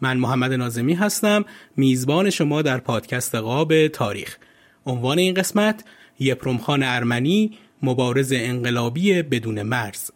من محمد نازمی هستم. میزبان شما در پادکست قاب تاریخ. عنوان این قسمت یپرمخان ارمنی مبارز انقلابی بدون مرز.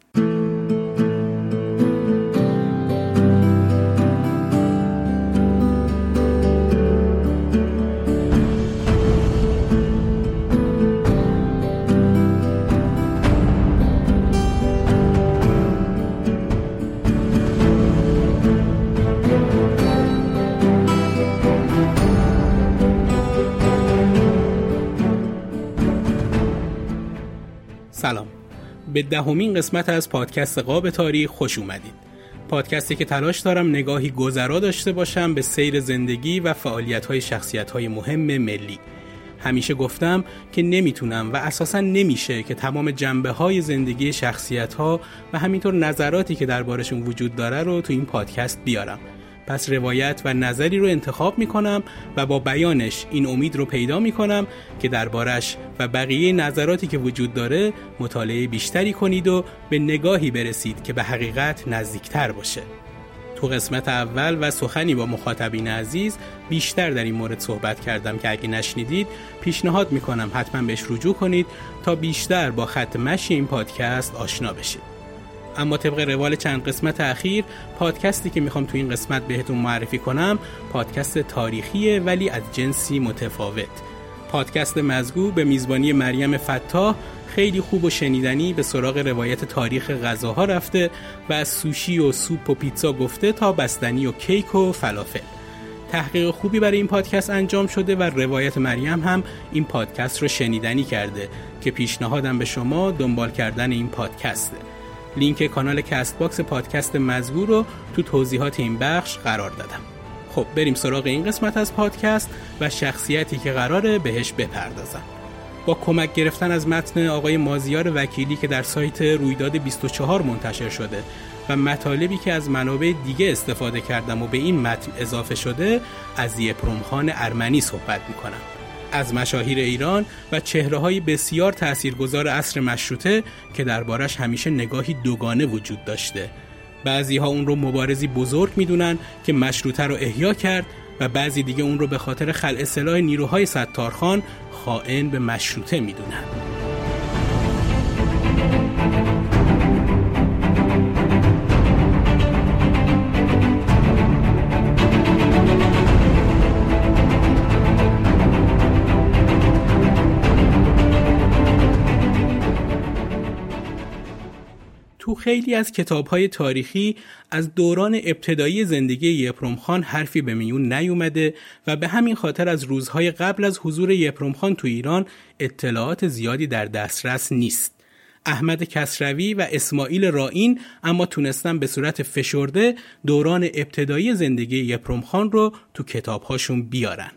به دهمین قسمت از پادکست قاب تاریخ خوش اومدید. پادکستی که تلاش دارم نگاهی گذرا داشته باشم به سیر زندگی و فعالیت های شخصیت های مهم ملی. همیشه گفتم که نمی‌تونم و اساسا نمیشه که تمام جنبه های زندگی شخصیت ها و همینطور نظراتی که دربارشون وجود داره رو تو این پادکست بیارم. پس روایت و نظری رو انتخاب می کنم و با بیانش این امید رو پیدا می کنم که دربارش و بقیه نظراتی که وجود داره مطالعه بیشتری کنید و به نگاهی برسید که به حقیقت نزدیکتر باشه. تو قسمت اول و سخنی با مخاطبین عزیز بیشتر در این مورد صحبت کردم که اگه نشنیدید پیشنهاد می‌کنم حتما بهش رجوع کنید تا بیشتر با خط مشی این پادکست آشنا بشید. اما طبق روال چند قسمت اخیر پادکستی که می‌خوام تو این قسمت بهتون معرفی کنم پادکست تاریخیه ولی از جنسی متفاوت. پادکست مزگو به میزبانی مریم فتاح خیلی خوب و شنیدنی به سراغ روایت تاریخ غذاها رفته و از سوشی و سوپ و پیتزا گفته تا بستنی و کیک و فلافل. تحقیق خوبی برای این پادکست انجام شده و روایت مریم هم این پادکست رو شنیدنی کرده که پیشنهادم به شما دنبال کردن این پادکسته. لینک کانال کست‌باکس پادکست مزگو رو تو توضیحات این بخش قرار دادم. خب بریم سراغ این قسمت از پادکست و شخصیتی که قراره بهش بپردازم. با کمک گرفتن از متن آقای مازیار وکیلی که در سایت رویداد 24 منتشر شده و مطالبی که از منابع دیگه استفاده کردم و به این متن اضافه شده از یپرمخان ارمنی صحبت می‌کنم. از مشاهیر ایران و چهره های بسیار تاثیرگذار عصر مشروطه که دربارش همیشه نگاهی دوگانه وجود داشته. بعضی ها اون رو مبارزی بزرگ می‌دونن که مشروطه رو احیا کرد و بعضی دیگه اون رو به خاطر خلع سلاح نیروهای ستارخان خائن به مشروطه می‌دونن. خیلی از کتابهای تاریخی از دوران ابتدایی زندگی یپرم خان حرفی به میون نیومده و به همین خاطر از روزهای قبل از حضور یپرم خان تو ایران اطلاعات زیادی در دسترس نیست. احمد کسروی و اسماعیل رائین اما تونستن به صورت فشرده دوران ابتدایی زندگی یپروم خان رو تو کتابهاشون بیارن.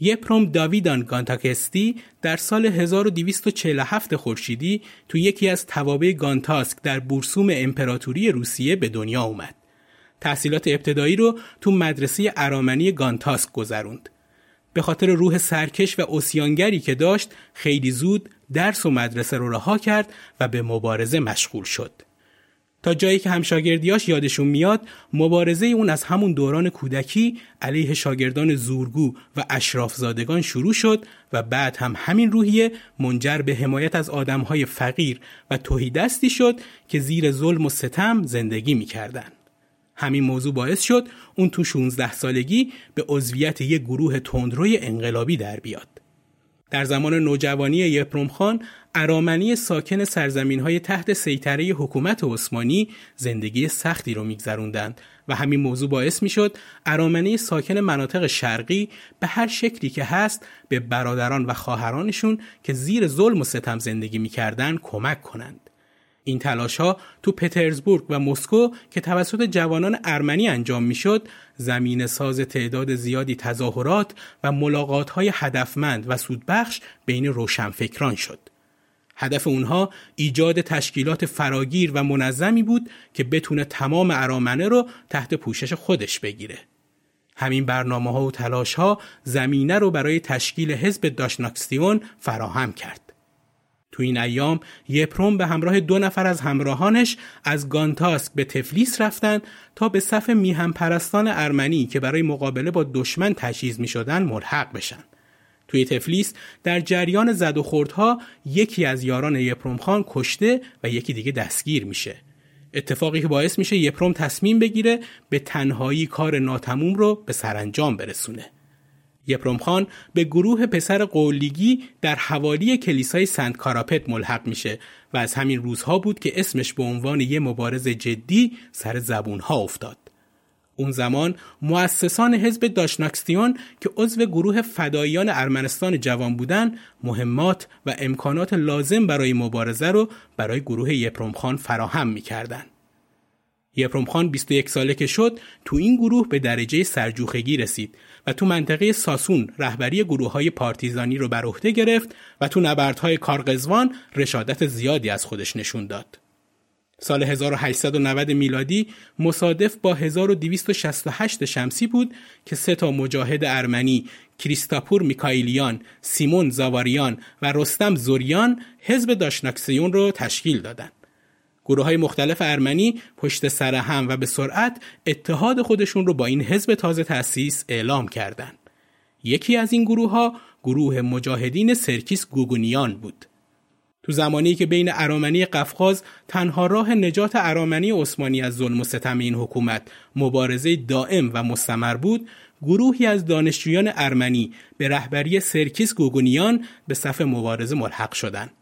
یپروم داویدان گانتاکستی در سال 1247 خورشیدی تو یکی از توابع گانتاسک در بورسوم امپراتوری روسیه به دنیا اومد. تحصیلات ابتدایی رو تو مدرسه ارامنی گانتاسک گذروند. به خاطر روح سرکش و اوسیانگری که داشت خیلی زود درس و مدرسه رو رها کرد و به مبارزه مشغول شد. تا جایی که همشاگردیاش یادشون میاد مبارزه اون از همون دوران کودکی علیه شاگردان زورگو و اشرافزادگان شروع شد و بعد هم همین روحیه منجر به حمایت از آدمهای فقیر و توهیدستی شد که زیر ظلم و ستم زندگی می‌کردن. همین موضوع باعث شد اون تو 16 سالگی به عضویت یک گروه تندروی انقلابی در بیاد. در زمان نوجوانی یپروم خان ارامنی ساکن سرزمین های تحت سیطره حکومت عثمانی زندگی سختی رو میگذروندند و همین موضوع باعث می‌شد ارامنی ساکن مناطق شرقی به هر شکلی که هست به برادران و خواهرانشون که زیر ظلم و ستم زندگی می‌کردند کمک کنند. این تلاش ها تو پترزبورگ و مسکو که توسط جوانان ارمنی انجام می‌شد زمین ساز تعداد زیادی تظاهرات و ملاقات های هدفمند و سودبخش بین روشنفکران شد. هدف اونها ایجاد تشکیلات فراگیر و منظمی بود که بتونه تمام ارامنه رو تحت پوشش خودش بگیره. همین برنامه ها و تلاش ها زمینه رو برای تشکیل حزب داشناکستیون فراهم کرد. تو این ایام یپروم به همراه دو نفر از همراهانش از گانتاسک به تفلیس رفتن تا به صف میهم پرستان ارمنی که برای مقابله با دشمن تجهیز می شدن ملحق بشن. توی تفلیس در جریان زد و خوردها یکی از یاران یپروم خان کشته و یکی دیگه دستگیر میشه. اتفاقی که باعث میشه یپروم تصمیم بگیره به تنهایی کار ناتموم رو به سرانجام برسونه. یپروم خان به گروه پسر قولیگی در حوالی کلیسای سنت کاراپت ملحق میشه و از همین روزها بود که اسمش به عنوان یه مبارز جدی سر زبونها افتاد. اون زمان مؤسسان حزب داشناکستیون که عضو گروه فداییان ارمنستان جوان بودن مهمات و امکانات لازم برای مبارزه رو برای گروه یپروم خان فراهم می‌کردن. یپروم خان 21 ساله که شد تو این گروه به درجه سرجوخگی رسید و تو منطقه ساسون رهبری گروه های پارتیزانی رو بر عهده گرفت و تو نبردهای کارقزوان رشادت زیادی از خودش نشون داد. سال 1890 میلادی مصادف با 1268 شمسی بود که سه تا مجاهد ارمنی کریستاپور میکایلیان، سیمون زاواریان و رستم زوریان حزب داشناکسیون رو تشکیل دادند. گروه های مختلف ارمنی پشت سر هم و به سرعت اتحاد خودشون رو با این حزب تازه تأسیس اعلام کردند. یکی از این گروه ها گروه مجاهدین سرکیس گوگونیان بود. تو زمانی که بین ارامنی قفقاز تنها راه نجات ارامنی عثمانی از ظلم و ستم این حکومت مبارزه دائم و مستمر بود گروهی از دانشجویان ارمنی به رهبری سرکیس گوگونیان به صف مبارزه ملحق شدند.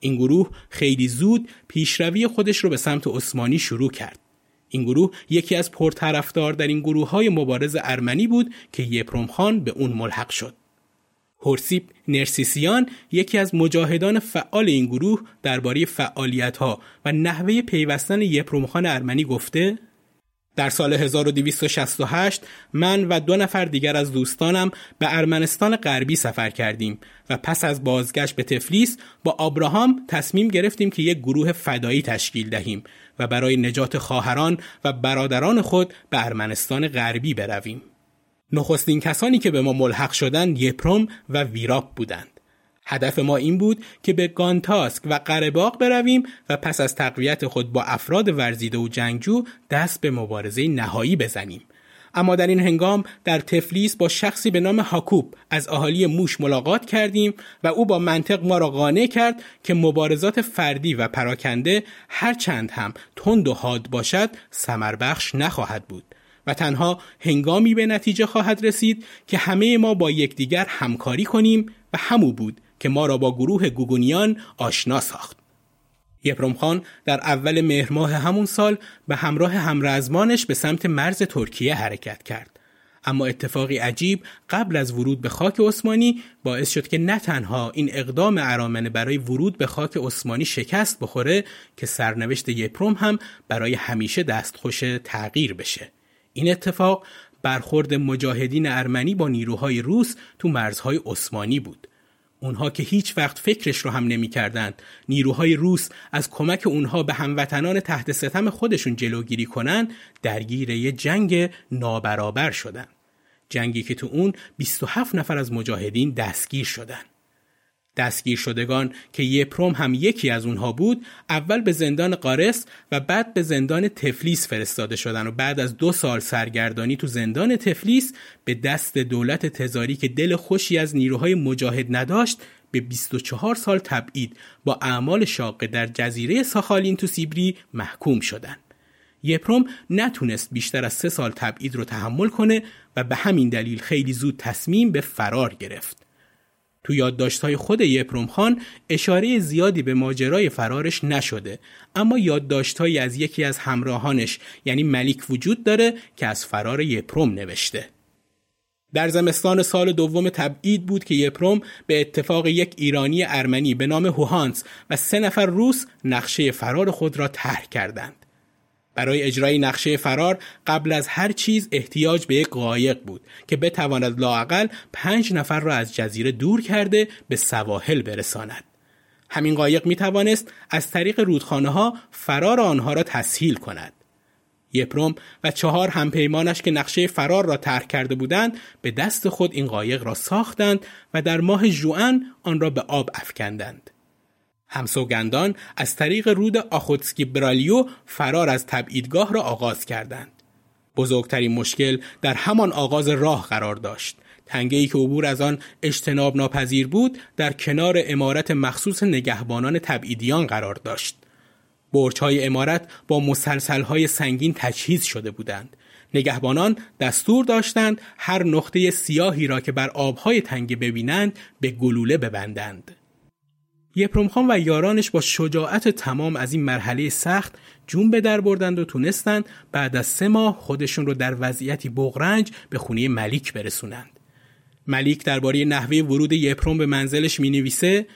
این گروه خیلی زود پیشروی خودش رو به سمت عثمانی شروع کرد. این گروه یکی از پرطرفدار در این گروه های مبارز ارمنی بود که یپروم خان به اون ملحق شد. هورسیپ نرسیسیان یکی از مجاهدان فعال این گروه درباره فعالیت ها و نحوه پیوستن یپروم خان ارمنی گفته در سال 1268 من و دو نفر دیگر از دوستانم به ارمنستان غربی سفر کردیم و پس از بازگشت به تفلیس با آبراهام تصمیم گرفتیم که یک گروه فدایی تشکیل دهیم و برای نجات خواهران و برادران خود به ارمنستان غربی برویم. نخستین کسانی که به ما ملحق شدند یپروم و ویراپ بودند. هدف ما این بود که به گانتاسک و قرباق برویم و پس از تقویت خود با افراد ورزیده و جنگجو دست به مبارزه نهایی بزنیم. اما در این هنگام در تفلیس با شخصی به نام هاکوب از اهالی موش ملاقات کردیم و او با منطق ما را قانع کرد که مبارزات فردی و پراکنده هر چند هم تند و حاد باشد سمربخش نخواهد بود و تنها هنگامی به نتیجه خواهد رسید که همه ما با یکدیگر همکاری کنیم و همو بود که ما را با گروه گوگونیان آشنا ساخت. یپروم خان در اول مهر ماه همون سال به همراه همرزمانش به سمت مرز ترکیه حرکت کرد. اما اتفاقی عجیب قبل از ورود به خاک عثمانی باعث شد که نه تنها این اقدام ارامنه برای ورود به خاک عثمانی شکست بخوره که سرنوشت یپروم هم برای همیشه دستخوش تغییر بشه این اتفاق برخورد مجاهدین ارمنی با نیروهای روس تو مرزهای عثمانی بود اونها که هیچ وقت فکرش رو هم نمی‌کردند. نیروهای روس از کمک اونها به هموطنان تحت ستم خودشون جلوگیری کنند درگیر یه جنگ نابرابر شدند جنگی که تو اون 27 نفر از مجاهدین دستگیر شدند دستگیر شدگان که یپروم هم یکی از اونها بود اول به زندان قارس و بعد به زندان تفلیس فرستاده شدن و بعد از دو سال سرگردانی تو زندان تفلیس به دست دولت تزاری که دل خوشی از نیروهای مجاهد نداشت به 24 سال تبعید با اعمال شاقه در جزیره ساخالین تو سیبری محکوم شدند. یپروم نتونست بیشتر از سه سال تبعید رو تحمل کنه و به همین دلیل خیلی زود تصمیم به فرار گرفت. تو یادداشت‌های خود یپروم خان اشاره زیادی به ماجرای فرارش نشده اما یادداشت‌هایی از یکی از همراهانش یعنی ملیک وجود داره که از فرار یپروم نوشته در زمستان سال دوم تبعید بود که یپروم به اتفاق یک ایرانی ارمنی به نام هوهانس و سه نفر روس نقشه فرار خود را طرح کردند. برای اجرای نقشه فرار قبل از هر چیز احتیاج به یک قایق بود که بتواند لاعقل پنج نفر را از جزیره دور کرده به سواحل برساند. همین قایق می توانست از طریق رودخانه ها فرار آنها را تسهیل کند. یپروم و چهار همپیمانش که نقشه فرار را طرح کرده بودند به دست خود این قایق را ساختند و در ماه جوان آن را به آب افکندند. همسوگندان از طریق رود آخوتسکی برالیو فرار از تبعیدگاه را آغاز کردند. بزرگترین مشکل در همان آغاز راه قرار داشت. تنگه ای که عبور از آن اجتناب ناپذیر بود در کنار امارت مخصوص نگهبانان تبعیدیان قرار داشت. برچ های امارت با مسلسل های سنگین تجهیز شده بودند. نگهبانان دستور داشتند هر نقطه سیاهی را که بر آبهای تنگه ببینند به گلوله ببندند. خان و یارانش با شجاعت تمام از این مرحله سخت جون به در بردند و تونستند بعد از سه ماه خودشون رو در وضعیتی بغرنج به خونه ملیک برسونند. ملیک درباره نحوه ورود یپروم به منزلش می نویسه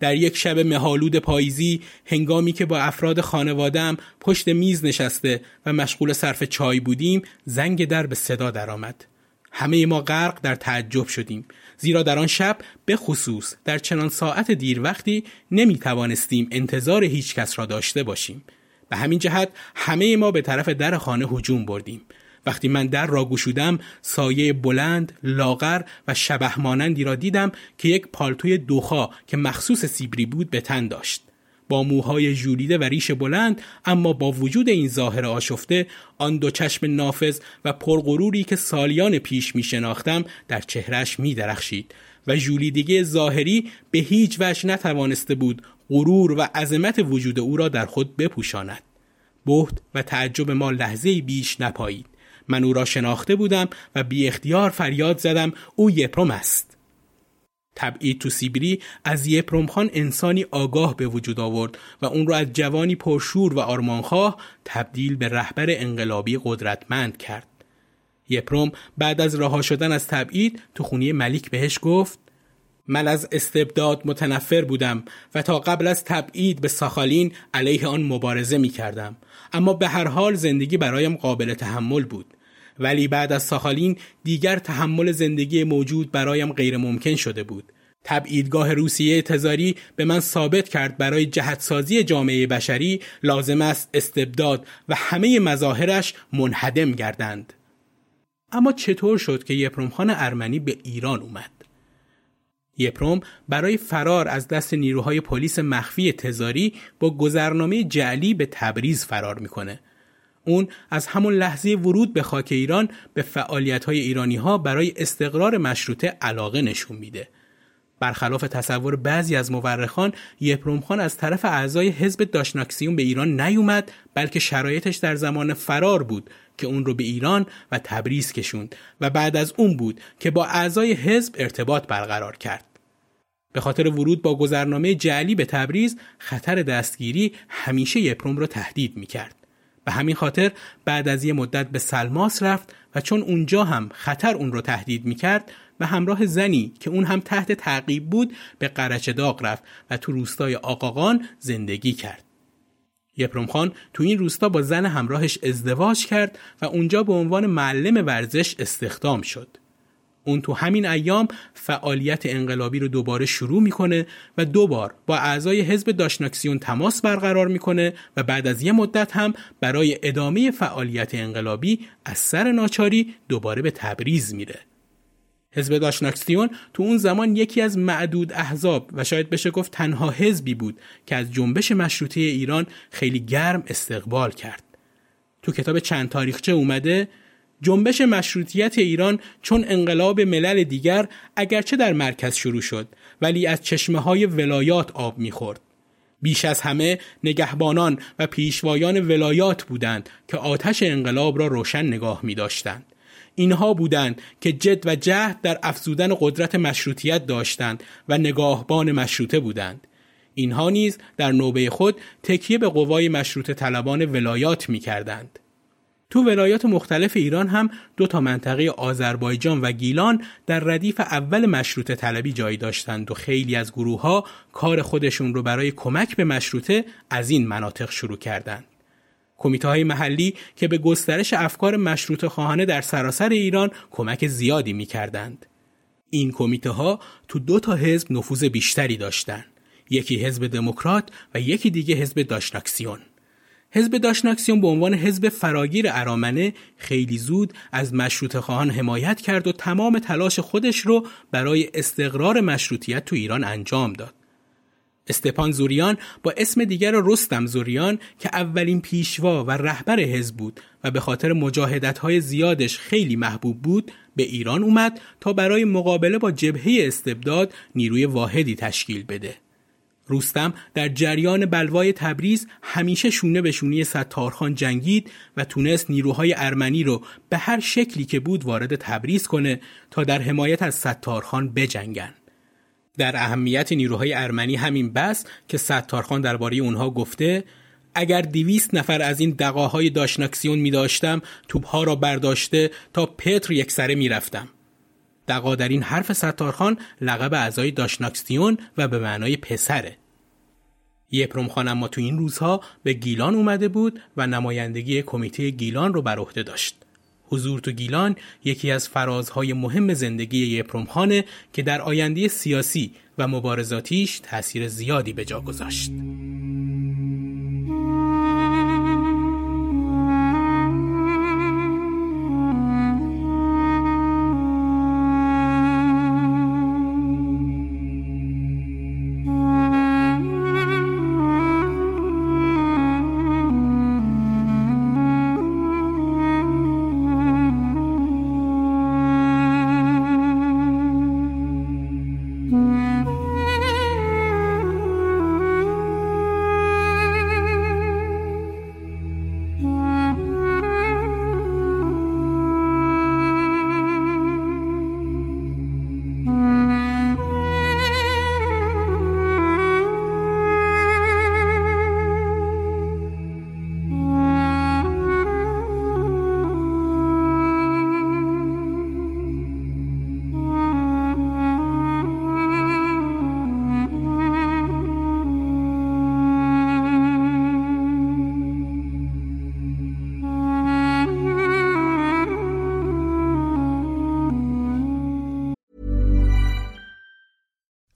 در یک شب مهالود پاییزی هنگامی که با افراد خانوادم پشت میز نشسته و مشغول صرف چای بودیم زنگ در به صدا درآمد. همه ما غرق در تعجب شدیم. زیرا در آن شب به خصوص در چنان ساعت دیر وقتی نمی توانستیم انتظار هیچ کس را داشته باشیم. به همین جهت همه ما به طرف در خانه هجوم بردیم. وقتی من در را گشودم سایه بلند، لاغر و شبه مانندی را دیدم که یک پالتوی دوخا که مخصوص سیبری بود به تن داشت. با موهای ژولیده و ریش بلند اما با وجود این ظاهر آشفته آن دو چشم نافذ و پرغروری که سالیان پیش می شناختم در چهرش می درخشید و ژولیدگی ظاهری به هیچ وجه نتوانسته بود غرور و عظمت وجود او را در خود بپوشاند. بهت و تعجب ما لحظه بیش نپایید. من او را شناخته بودم و بی اختیار فریاد زدم او یپروم است. تبعید تو سیبری از خان انسانی آگاه به وجود آورد و اون را از جوانی پرشور و آرمانخواه تبدیل به رهبر انقلابی قدرتمند کرد. یپروم بعد از رها شدن از تبعید تو خونی ملیک بهش گفت من از استبداد متنفر بودم و تا قبل از تبعید به ساخالین علیه آن مبارزه می کردم. اما به هر حال زندگی برایم قابل تحمل بود. ولی بعد از ساخالین دیگر تحمل زندگی موجود برایم غیر ممکن شده بود. تبعیدگاه روسیه تزاری به من ثابت کرد برای جهتسازی جامعه بشری لازم است استبداد و همه مظاهرش منحدم گردند. اما چطور شد که یپروم خان ارمنی به ایران اومد؟ یپروم برای فرار از دست نیروهای پلیس مخفی تزاری با گذرنامه جعلی به تبریز فرار می‌کنه اون از همون لحظه ورود به خاک ایران به فعالیت های ایرانی ها برای استقرار مشروطه علاقه نشون میده. برخلاف تصور بعضی از مورخان یپروم خان از طرف اعضای حزب داشناکسیون به ایران نیومد بلکه شرایطش در زمان فرار بود که اون رو به ایران و تبریز کشوند و بعد از اون بود که با اعضای حزب ارتباط برقرار کرد. به خاطر ورود با گذرنامه جعلی به تبریز خطر دستگیری همیشه یپروم را تهدید می کرد. به همین خاطر بعد از یه مدت به سلماس رفت و چون اونجا هم خطر اون رو تهدید می‌کرد به همراه زنی که اون هم تحت تعقیب بود به قرچ داغ رفت و تو روستای آقاقان زندگی کرد. یپرم خان تو این روستا با زن همراهش ازدواج کرد و اونجا به عنوان معلم ورزش استخدام شد. اون تو همین ایام فعالیت انقلابی رو دوباره شروع می‌کنه و دوبار با اعضای حزب داشناکسیون تماس برقرار می‌کنه و بعد از یه مدت هم برای ادامه فعالیت انقلابی از سر ناچاری دوباره به تبریز میره. حزب داشناکسیون تو اون زمان یکی از معدود احزاب و شاید بشه گفت تنها حزبی بود که از جنبش مشروطه ایران خیلی گرم استقبال کرد. تو کتاب چند تاریخچه اومده جنبش مشروطیت ایران چون انقلاب ملل دیگر اگرچه در مرکز شروع شد ولی از چشمه های ولایات آب می‌خورد. بیش از همه نگهبانان و پیشوایان ولایات بودند که آتش انقلاب را روشن نگاه می داشتند. اینها بودند که جد و جهد در افزودن قدرت مشروطیت داشتند و نگاهبان مشروطه بودند. اینها نیز در نوبه خود تکیه به قوای مشروط طلبان ولایات می کردند. تو ولایات مختلف ایران هم دو تا منطقه آذربایجان و گیلان در ردیف اول مشروطه طلبی جای داشتند و خیلی از گروه ها کار خودشون رو برای کمک به مشروطه از این مناطق شروع کردند. کمیته های محلی که به گسترش افکار مشروط خواهانه در سراسر ایران کمک زیادی می کردند. این کمیته ها تو دو تا حزب نفوذ بیشتری داشتند. یکی حزب دموکرات و یکی دیگه حزب داشناکسیون. حزب داشناکسیون به عنوان حزب فراگیر ارامنه خیلی زود از مشروط خواهان حمایت کرد و تمام تلاش خودش رو برای استقرار مشروطیت تو ایران انجام داد. استپان زوریان با اسم دیگر رستم زوریان که اولین پیشوا و رهبر حزب بود و به خاطر مجاهدت‌های زیادش خیلی محبوب بود به ایران اومد تا برای مقابله با جبهه استبداد نیروی واحدی تشکیل بده. روستم در جریان بلوای تبریز همیشه شونه به شونی ستارخان جنگید و تونست نیروهای ارمنی رو به هر شکلی که بود وارد تبریز کنه تا در حمایت از ستارخان بجنگن. در اهمیت نیروهای ارمنی همین بس که ستارخان درباره اونها گفته اگر دیویست نفر از این دقاهای داشناکسیون می داشتم توبها را برداشته تا پتر یک سره می رفتم. دقا در این حرف ستارخان لقب اعضای داشناکسیون و به معنای پسره. یپرم خان اما تو این روزها به گیلان اومده بود و نمایندگی کمیته گیلان رو بر عهده داشت. حضور تو گیلان یکی از فرازهای مهم زندگی یپرم خانه که در آینده سیاسی و مبارزاتیش تأثیر زیادی به جا گذاشت.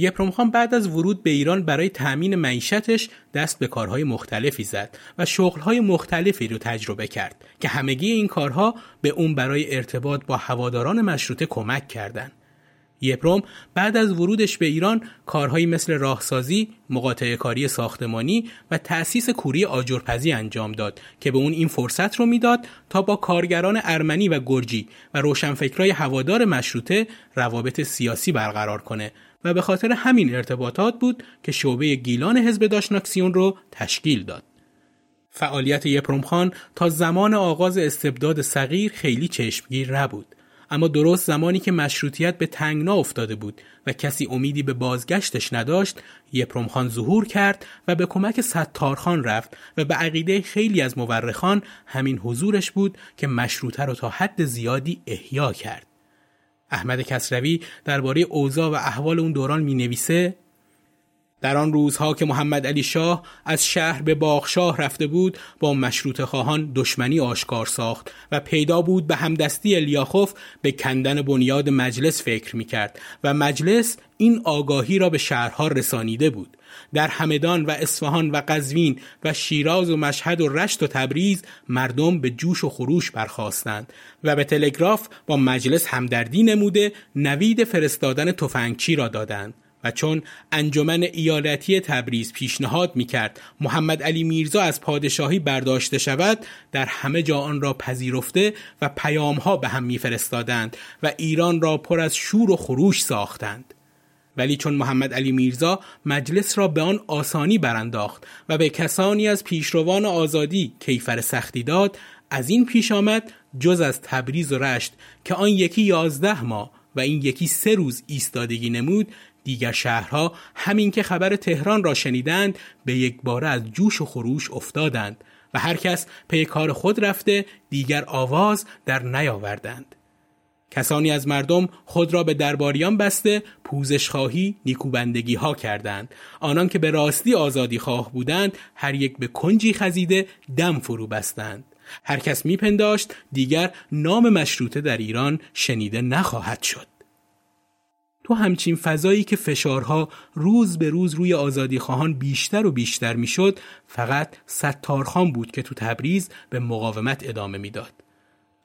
یپرم خان بعد از ورود به ایران برای تأمین معیشتش دست به کارهای مختلفی زد و شغلهای مختلفی رو تجربه کرد که همگی این کارها به اون برای ارتباط با هواداران مشروطه کمک کردند. یپروم بعد از ورودش به ایران کارهایی مثل راهسازی، مقاطعه کاری ساختمانی و تأسیس کوری آجرپزی انجام داد که به اون این فرصت رو می‌داد تا با کارگران ارمنی و گرجی و روشنفکرای هوادار مشروطه روابط سیاسی برقرار کنه و به خاطر همین ارتباطات بود که شعبه گیلان حزب داشناکسیون رو تشکیل داد. فعالیت یپروم خان تا زمان آغاز استبداد صغیر خیلی چشمگیر نبود. اما درست زمانی که مشروطیت به تنگنا افتاده بود و کسی امیدی به بازگشتش نداشت یپروم خان ظهور کرد و به کمک ستارخان رفت و به عقیده خیلی از مورخان همین حضورش بود که مشروطه رو تا حد زیادی احیا کرد احمد کسروی درباره اوضاع و احوال اون دوران می نویسه در آن روزها که محمد علی شاه از شهر به باغشاه رفته بود با مشروط خواهان دشمنی آشکار ساخت و پیدا بود به همدستی الیاخوف به کندن بنیاد مجلس فکر می کرد و مجلس این آگاهی را به شهرها رسانیده بود. در همدان و اصفهان و قزوین و شیراز و مشهد و رشت و تبریز مردم به جوش و خروش برخواستند و به تلگراف با مجلس همدردی نموده نوید فرستادن تفنگچی را دادند و چون انجمن ایالتی تبریز پیشنهاد می کرد محمد علی میرزا از پادشاهی برداشته شود در همه جا آن را پذیرفته و پیامها به هم میفرستادند و ایران را پر از شور و خروش ساختند. ولی چون محمد علی میرزا مجلس را به آن آسانی برانداخت و به کسانی از پیشروان آزادی کیفر سختی داد از این پیش آمد جز از تبریز و رشت که آن یکی یازده ماه و این یکی سه روز ایستادگی نمود دیگر شهرها همین که خبر تهران را شنیدند به یک باره از جوش و خروش افتادند و هر کس پی کار خود رفته دیگر آواز در نیاوردند. کسانی از مردم خود را به درباریان بسته پوزش خواهی نیکوبندگی ها کردند. آنان که به راستی آزادی خواه بودند هر یک به کنجی خزیده دم فرو بستند. هر کس میپنداشت دیگر نام مشروطه در ایران شنیده نخواهد شد. تو همچین فضایی که فشارها روز به روز روی آزادی خواهان بیشتر و بیشتر می‌شد فقط ستارخان بود که تو تبریز به مقاومت ادامه می‌داد.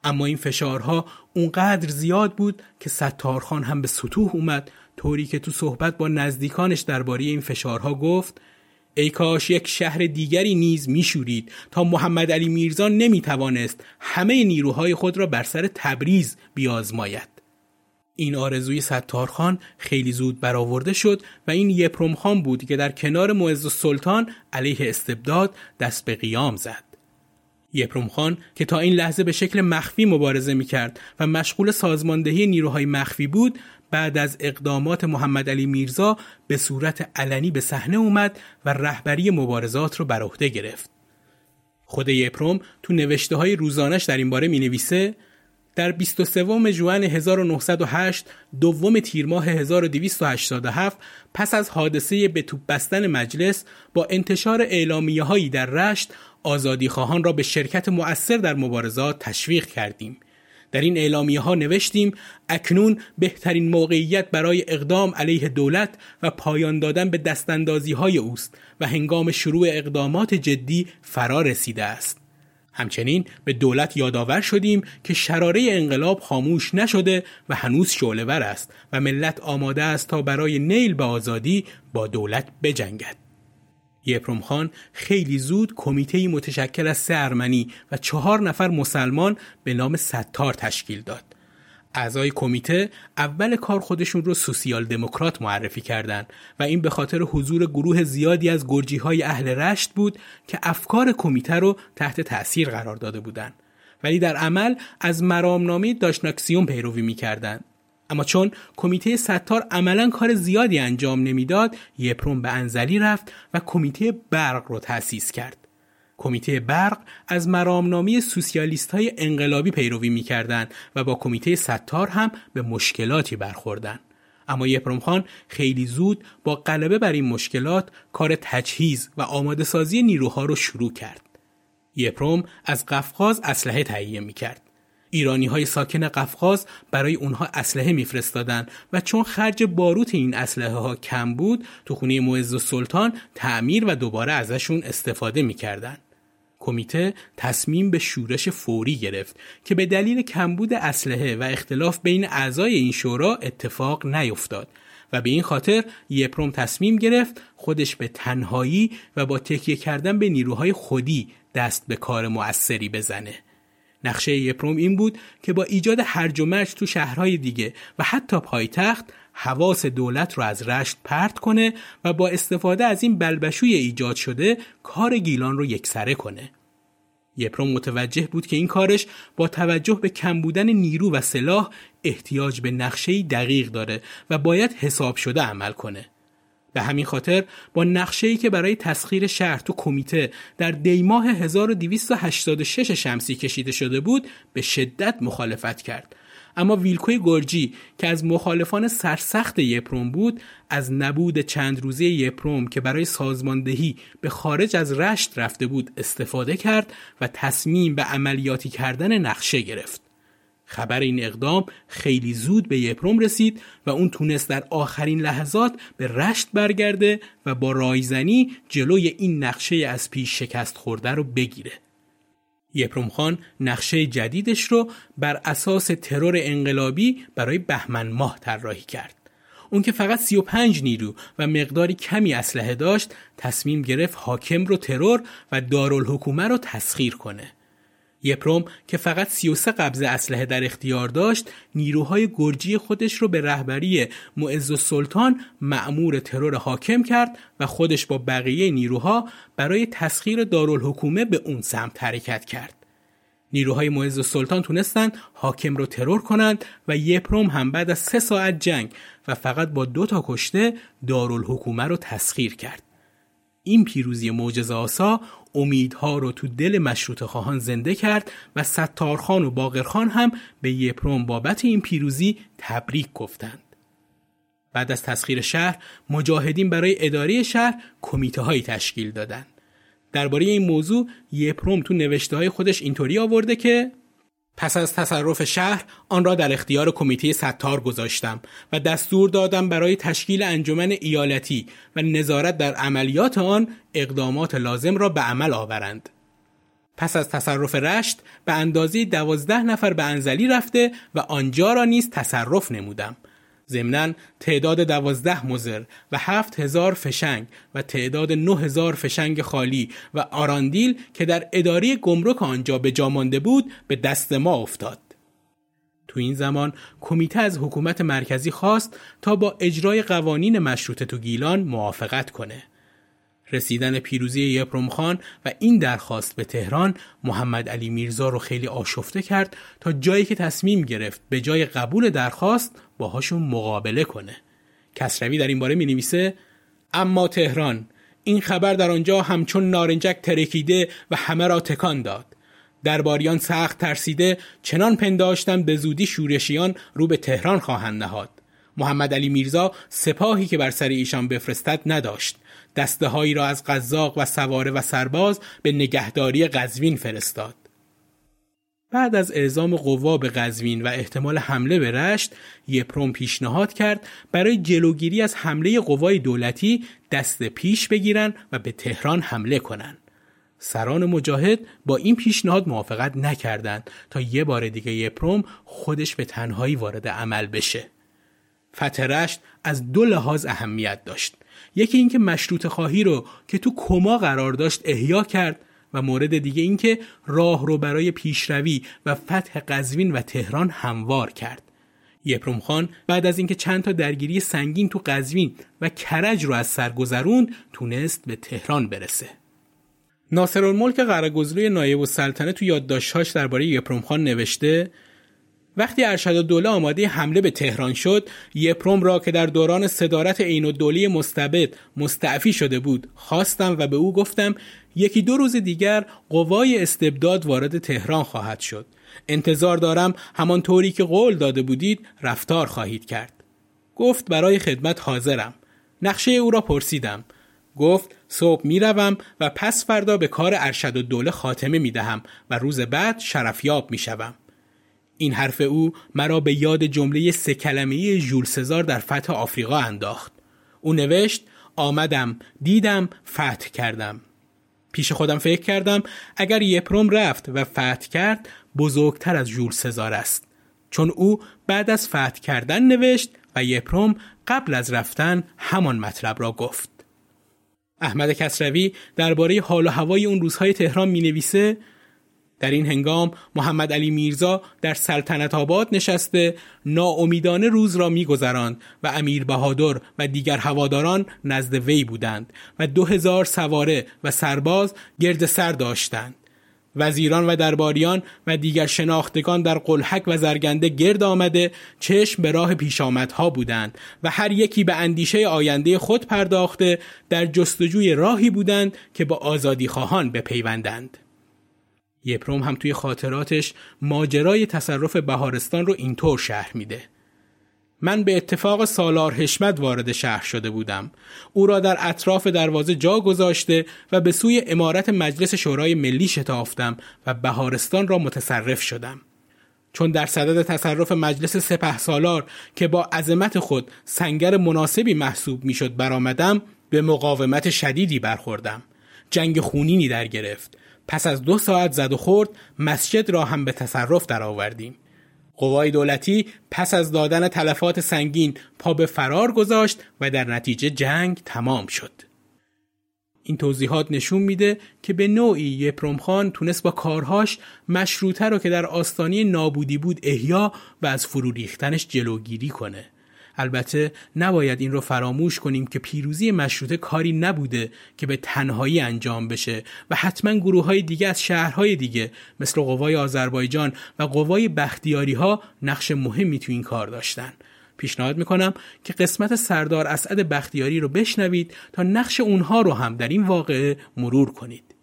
اما این فشارها اونقدر زیاد بود که ستارخان هم به سطوح اومد طوری که تو صحبت با نزدیکانش درباره این فشارها گفت ای کاش یک شهر دیگری نیز میشورید تا محمد علی میرزا نمی‌توانست همه نیروهای خود را بر سر تبریز بیازماید این آرزوی ستارخان خیلی زود برآورده شد و این یپرم خان بود که در کنار معز سلطان علیه استبداد دست به قیام زد. یپرم خان که تا این لحظه به شکل مخفی مبارزه می کرد و مشغول سازماندهی نیروهای مخفی بود بعد از اقدامات محمد علی میرزا به صورت علنی به صحنه اومد و رهبری مبارزات رو بر عهده گرفت. خود یپرم تو نوشته های روزانش در این باره می نویسه در 23 ژوئن 1908 دوم تیر ماه 1287 پس از حادثه به توپ بستن مجلس با انتشار اعلامیه هایی در رشت آزادی خواهان را به شرکت مؤثر در مبارزات تشویق کردیم در این اعلامیه ها نوشتیم اکنون بهترین موقعیت برای اقدام علیه دولت و پایان دادن به دستاندازی های اوست و هنگام شروع اقدامات جدی فرا رسیده است همچنین به دولت یادآور شدیم که شراره انقلاب خاموش نشده و هنوز شعلهور است و ملت آماده است تا برای نیل به آزادی با دولت بجنگد. یپرم خان خیلی زود کمیته متشکل از سه ارمنی و چهار نفر مسلمان به نام ستار تشکیل داد. اعضای کمیته اول کار خودشون رو سوسیال دموکرات معرفی کردند و این به خاطر حضور گروه زیادی از گرجی های اهل رشت بود که افکار کمیته رو تحت تأثیر قرار داده بودند ولی در عمل از مرامنامه داشناکسیون پیروی می‌کردند اما چون کمیته ستار عملا کار زیادی انجام نمی‌داد یپروم به انزلی رفت و کمیته برق رو تأسیس کرد کمیته برق از مرامنامه سوسیالیست های انقلابی پیروی می‌کردند و با کمیته ستار هم به مشکلاتی برخوردند. اما یپرم خان خیلی زود با غلبه بر این مشکلات کار تجهیز و آماده سازی نیروها رو شروع کرد. یپرم از قفقاز اسلحه تهیه می کرد. ایرانی های ساکن قفقاز برای اونها اسلحه میفرستادند و چون خرج باروت این اسلحه ها کم بود تو خونه معز و سلطان تعمیر و دوباره ازشون استفاده می‌کردند. کمیته تصمیم به شورش فوری گرفت که به دلیل کمبود اسلحه و اختلاف بین اعضای این شورا اتفاق نیفتاد و به این خاطر یپروم تصمیم گرفت خودش به تنهایی و با تکیه کردن به نیروهای خودی دست به کار مؤثری بزنه. نقشه یپروم این بود که با ایجاد هرج و مرج تو شهرهای دیگه و حتی پایتخت حواس دولت رو از رشت پرت کنه و با استفاده از این بلبشوی ایجاد شده کار گیلان رو یکسره کنه. یپروم متوجه بود که این کارش با توجه به کم بودن نیرو و سلاح احتیاج به نقشه دقیق داره و باید حساب شده عمل کنه. به همین خاطر با نقشه‌ای که برای تسخیر شهر تو کمیته در دیماه 1286 شمسی کشیده شده بود به شدت مخالفت کرد. اما ویلکوی گرجی که از مخالفان سرسخت یپروم بود از نبود چند روزه یپروم که برای سازماندهی به خارج از رشت رفته بود استفاده کرد و تصمیم به عملیاتی کردن نقشه گرفت. خبر این اقدام خیلی زود به یپروم رسید و اون تونست در آخرین لحظات به رشت برگرده و با رایزنی جلوی این نقشه از پیش شکست خورده رو بگیره. یپروم خان نقشه جدیدش رو بر اساس ترور انقلابی برای بهمن ماه طراحی کرد. اون که فقط 35 نیرو و مقداری کمی اسلحه داشت تصمیم گرفت حاکم رو ترور و دارالحکومه رو تسخیر کنه. یپروم که فقط 33 قبض اسلحه در اختیار داشت نیروهای گرجی خودش رو به رهبری معز سلطان معمور ترور حاکم کرد و خودش با بقیه نیروها برای تسخیر دارالحکومه به اون سمت حرکت کرد. نیروهای معز سلطان تونستند حاکم رو ترور کنند و یپروم هم بعد از سه ساعت جنگ و فقط با دو تا کشته دارالحکومه رو تسخیر کرد. این پیروزی معجزه آسا امیدها رو تو دل مشروط خواهان زنده کرد و ستارخان و باقرخان هم به یپروم بابت این پیروزی تبریک گفتند. بعد از تسخیر شهر مجاهدین برای اداره شهر کمیته هایی تشکیل دادند. درباره این موضوع یپروم تو نوشته های خودش اینطوری آورده که پس از تصرف شهر آن را در اختیار کمیته ستار گذاشتم و دستور دادم برای تشکیل انجمن ایالتی و نظارت در عملیات آن اقدامات لازم را به عمل آورند. پس از تصرف رشت به اندازه دوازده نفر به انزلی رفته و آنجا را نیز تصرف نمودم ضمنا تعداد دوازده مزر و هفت هزار فشنگ و تعداد نه هزار فشنگ خالی و آراندیل که در اداره گمرک آنجا به جا مانده بود به دست ما افتاد. تو این زمان کمیته از حکومت مرکزی خواست تا با اجرای قوانین مشروطه تو گیلان موافقت کنه. رسیدن پیروزی یپروم خان و این درخواست به تهران محمد علی میرزا رو خیلی آشفته کرد تا جایی که تصمیم گرفت به جای قبول درخواست باهاشون مقابله کنه. کسروی در این باره می نویسه اما تهران این خبر در آنجا همچون نارنجک ترکیده و همه را تکان داد. درباریان سخت ترسیده چنان پنداشتم به زودی شورشیان رو به تهران خواهند نهاد. محمد علی میرزا سپاهی که بر سر ایشان بفرستد نداشت دسته هایی را از قزاق و سواره و سرباز به نگهداری قزوین فرستاد. بعد از اعزام قوا به قزوین و احتمال حمله به رشت یپروم پیشنهاد کرد برای جلوگیری از حمله قوای دولتی دست پیش بگیرن و به تهران حمله کنند. سران مجاهد با این پیشنهاد موافقت نکردند تا یه بار دیگه یپروم خودش به تنهایی وارد عمل بشه. فتح رشت از دو لحاظ اهمیت داشت. یکی اینکه مشروط خواهی رو که تو کما قرار داشت احیا کرد و مورد دیگه اینکه راه رو برای پیشروی و فتح قزوین و تهران هموار کرد. یپروم خان بعد از اینکه چند تا درگیری سنگین تو قزوین و کرج رو از سر گذرون تونست به تهران برسه. ناصرالملک قرهگزلوی نایب السلطنه تو یادداشت‌هاش درباره یپروم خان نوشته وقتی ارشد دوله آماده حمله به تهران شد یپروم را که در دوران صدارت عین الدوله مستبد مستعفی شده بود خواستم و به او گفتم یکی دو روز دیگر قوای استبداد وارد تهران خواهد شد. انتظار دارم همان طوری که قول داده بودید رفتار خواهید کرد. گفت برای خدمت حاضرم. نقشه او را پرسیدم. گفت صبح می‌روم و پس فردا به کار ارشد و دوله خاتمه می دهم و روز بعد شرفیاب می شوم. این حرف او مرا به یاد جمله سه کلمه ژول سزار در فتح آفریقا انداخت. او نوشت آمدم دیدم فتح کردم. پیش خودم فکر کردم اگر یپروم رفت و فتح کرد بزرگتر از ژول سزار است. چون او بعد از فتح کردن نوشت و یپروم قبل از رفتن همان مطلب را گفت. احمد کسروی درباره حال و هوای اون روزهای تهران می نویسه در این هنگام محمد علی میرزا در سلطنت آباد نشسته ناامیدانه روز را میگذراند و امیر بهادر و دیگر هواداران نزد وی بودند و دو هزار سواره و سرباز گرد سر داشتند وزیران و درباریان و دیگر شناختگان در قلحک و زرگنده گرد آمده چشم به راه پیشامدها بودند و هر یکی به اندیشه آینده خود پرداخته در جستجوی راهی بودند که با آزادی خواهان بپیوندند. یپروم هم توی خاطراتش ماجرای تصرف بهارستان رو اینطور شهر میده. من به اتفاق سالار حشمت وارد شهر شده بودم. او را در اطراف دروازه جا گذاشته و به سوی امارت مجلس شورای ملی شتافتم و بهارستان را متصرف شدم. چون در صدد تصرف مجلس سپه سالار که با عظمت خود سنگر مناسبی محسوب می‌شد برآمدم به مقاومت شدیدی برخوردم. جنگ خونینی در گرفت. پس از دو ساعت زد و خورد مسجد را هم به تصرف درآوردیم. قوای دولتی پس از دادن تلفات سنگین پا به فرار گذاشت و در نتیجه جنگ تمام شد. این توضیحات نشون میده که به نوعی یپروم خان تونست با کارهاش مشروطه رو که در آستانی نابودی بود احیا و از فرو ریختنش جلوگیری کنه. البته نباید این رو فراموش کنیم که پیروزی مشروطه کاری نبوده که به تنهایی انجام بشه و حتما گروه های دیگه از شهرهای دیگه مثل قوای آذربایجان و قوای بختیاری ها نقش مهمی تو این کار داشتن پیشنهاد می‌کنم که قسمت سردار اسعد بختیاری رو بشنوید تا نقش اونها رو هم در این واقعه مرور کنید.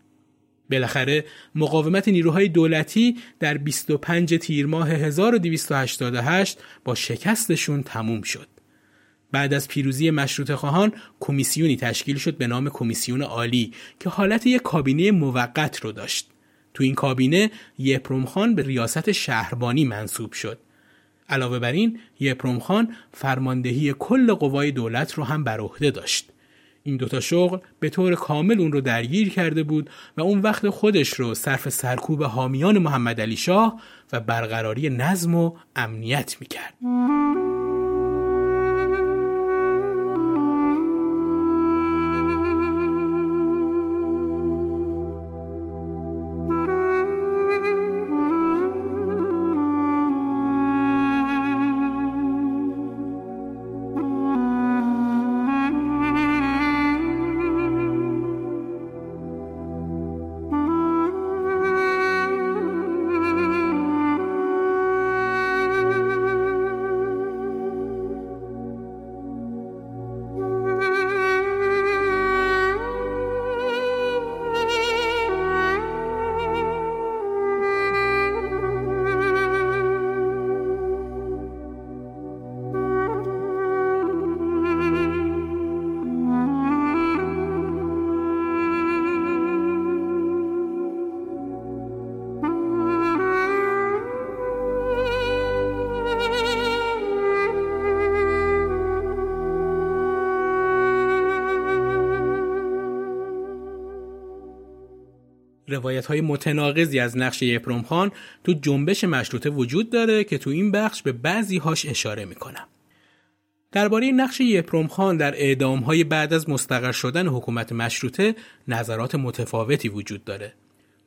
بالاخره مقاومت نیروهای دولتی در 25 تیر ماه 1288 با شکستشون تموم شد. بعد از پیروزی مشروط خواهان کمیسیونی تشکیل شد به نام کمیسیون عالی که حالت یک کابینه موقت رو داشت. تو این کابینه یپروم خان به ریاست شهربانی منصوب شد. علاوه بر این یپروم خان فرماندهی کل قوای دولت رو هم بر عهده داشت. این دوتا شغل به طور کامل اون رو درگیر کرده بود و اون وقت خودش رو صرف سرکوب حامیان محمد علی شاه و برقراری نظم و امنیت می‌کرد. روایت های متناقضی از نقش یپروم خان تو جنبش مشروطه وجود داره که تو این بخش به بعضی هاش اشاره می‌کنم. درباره نقش یپروم خان در اعدام های بعد از مستقر شدن حکومت مشروطه نظرات متفاوتی وجود داره.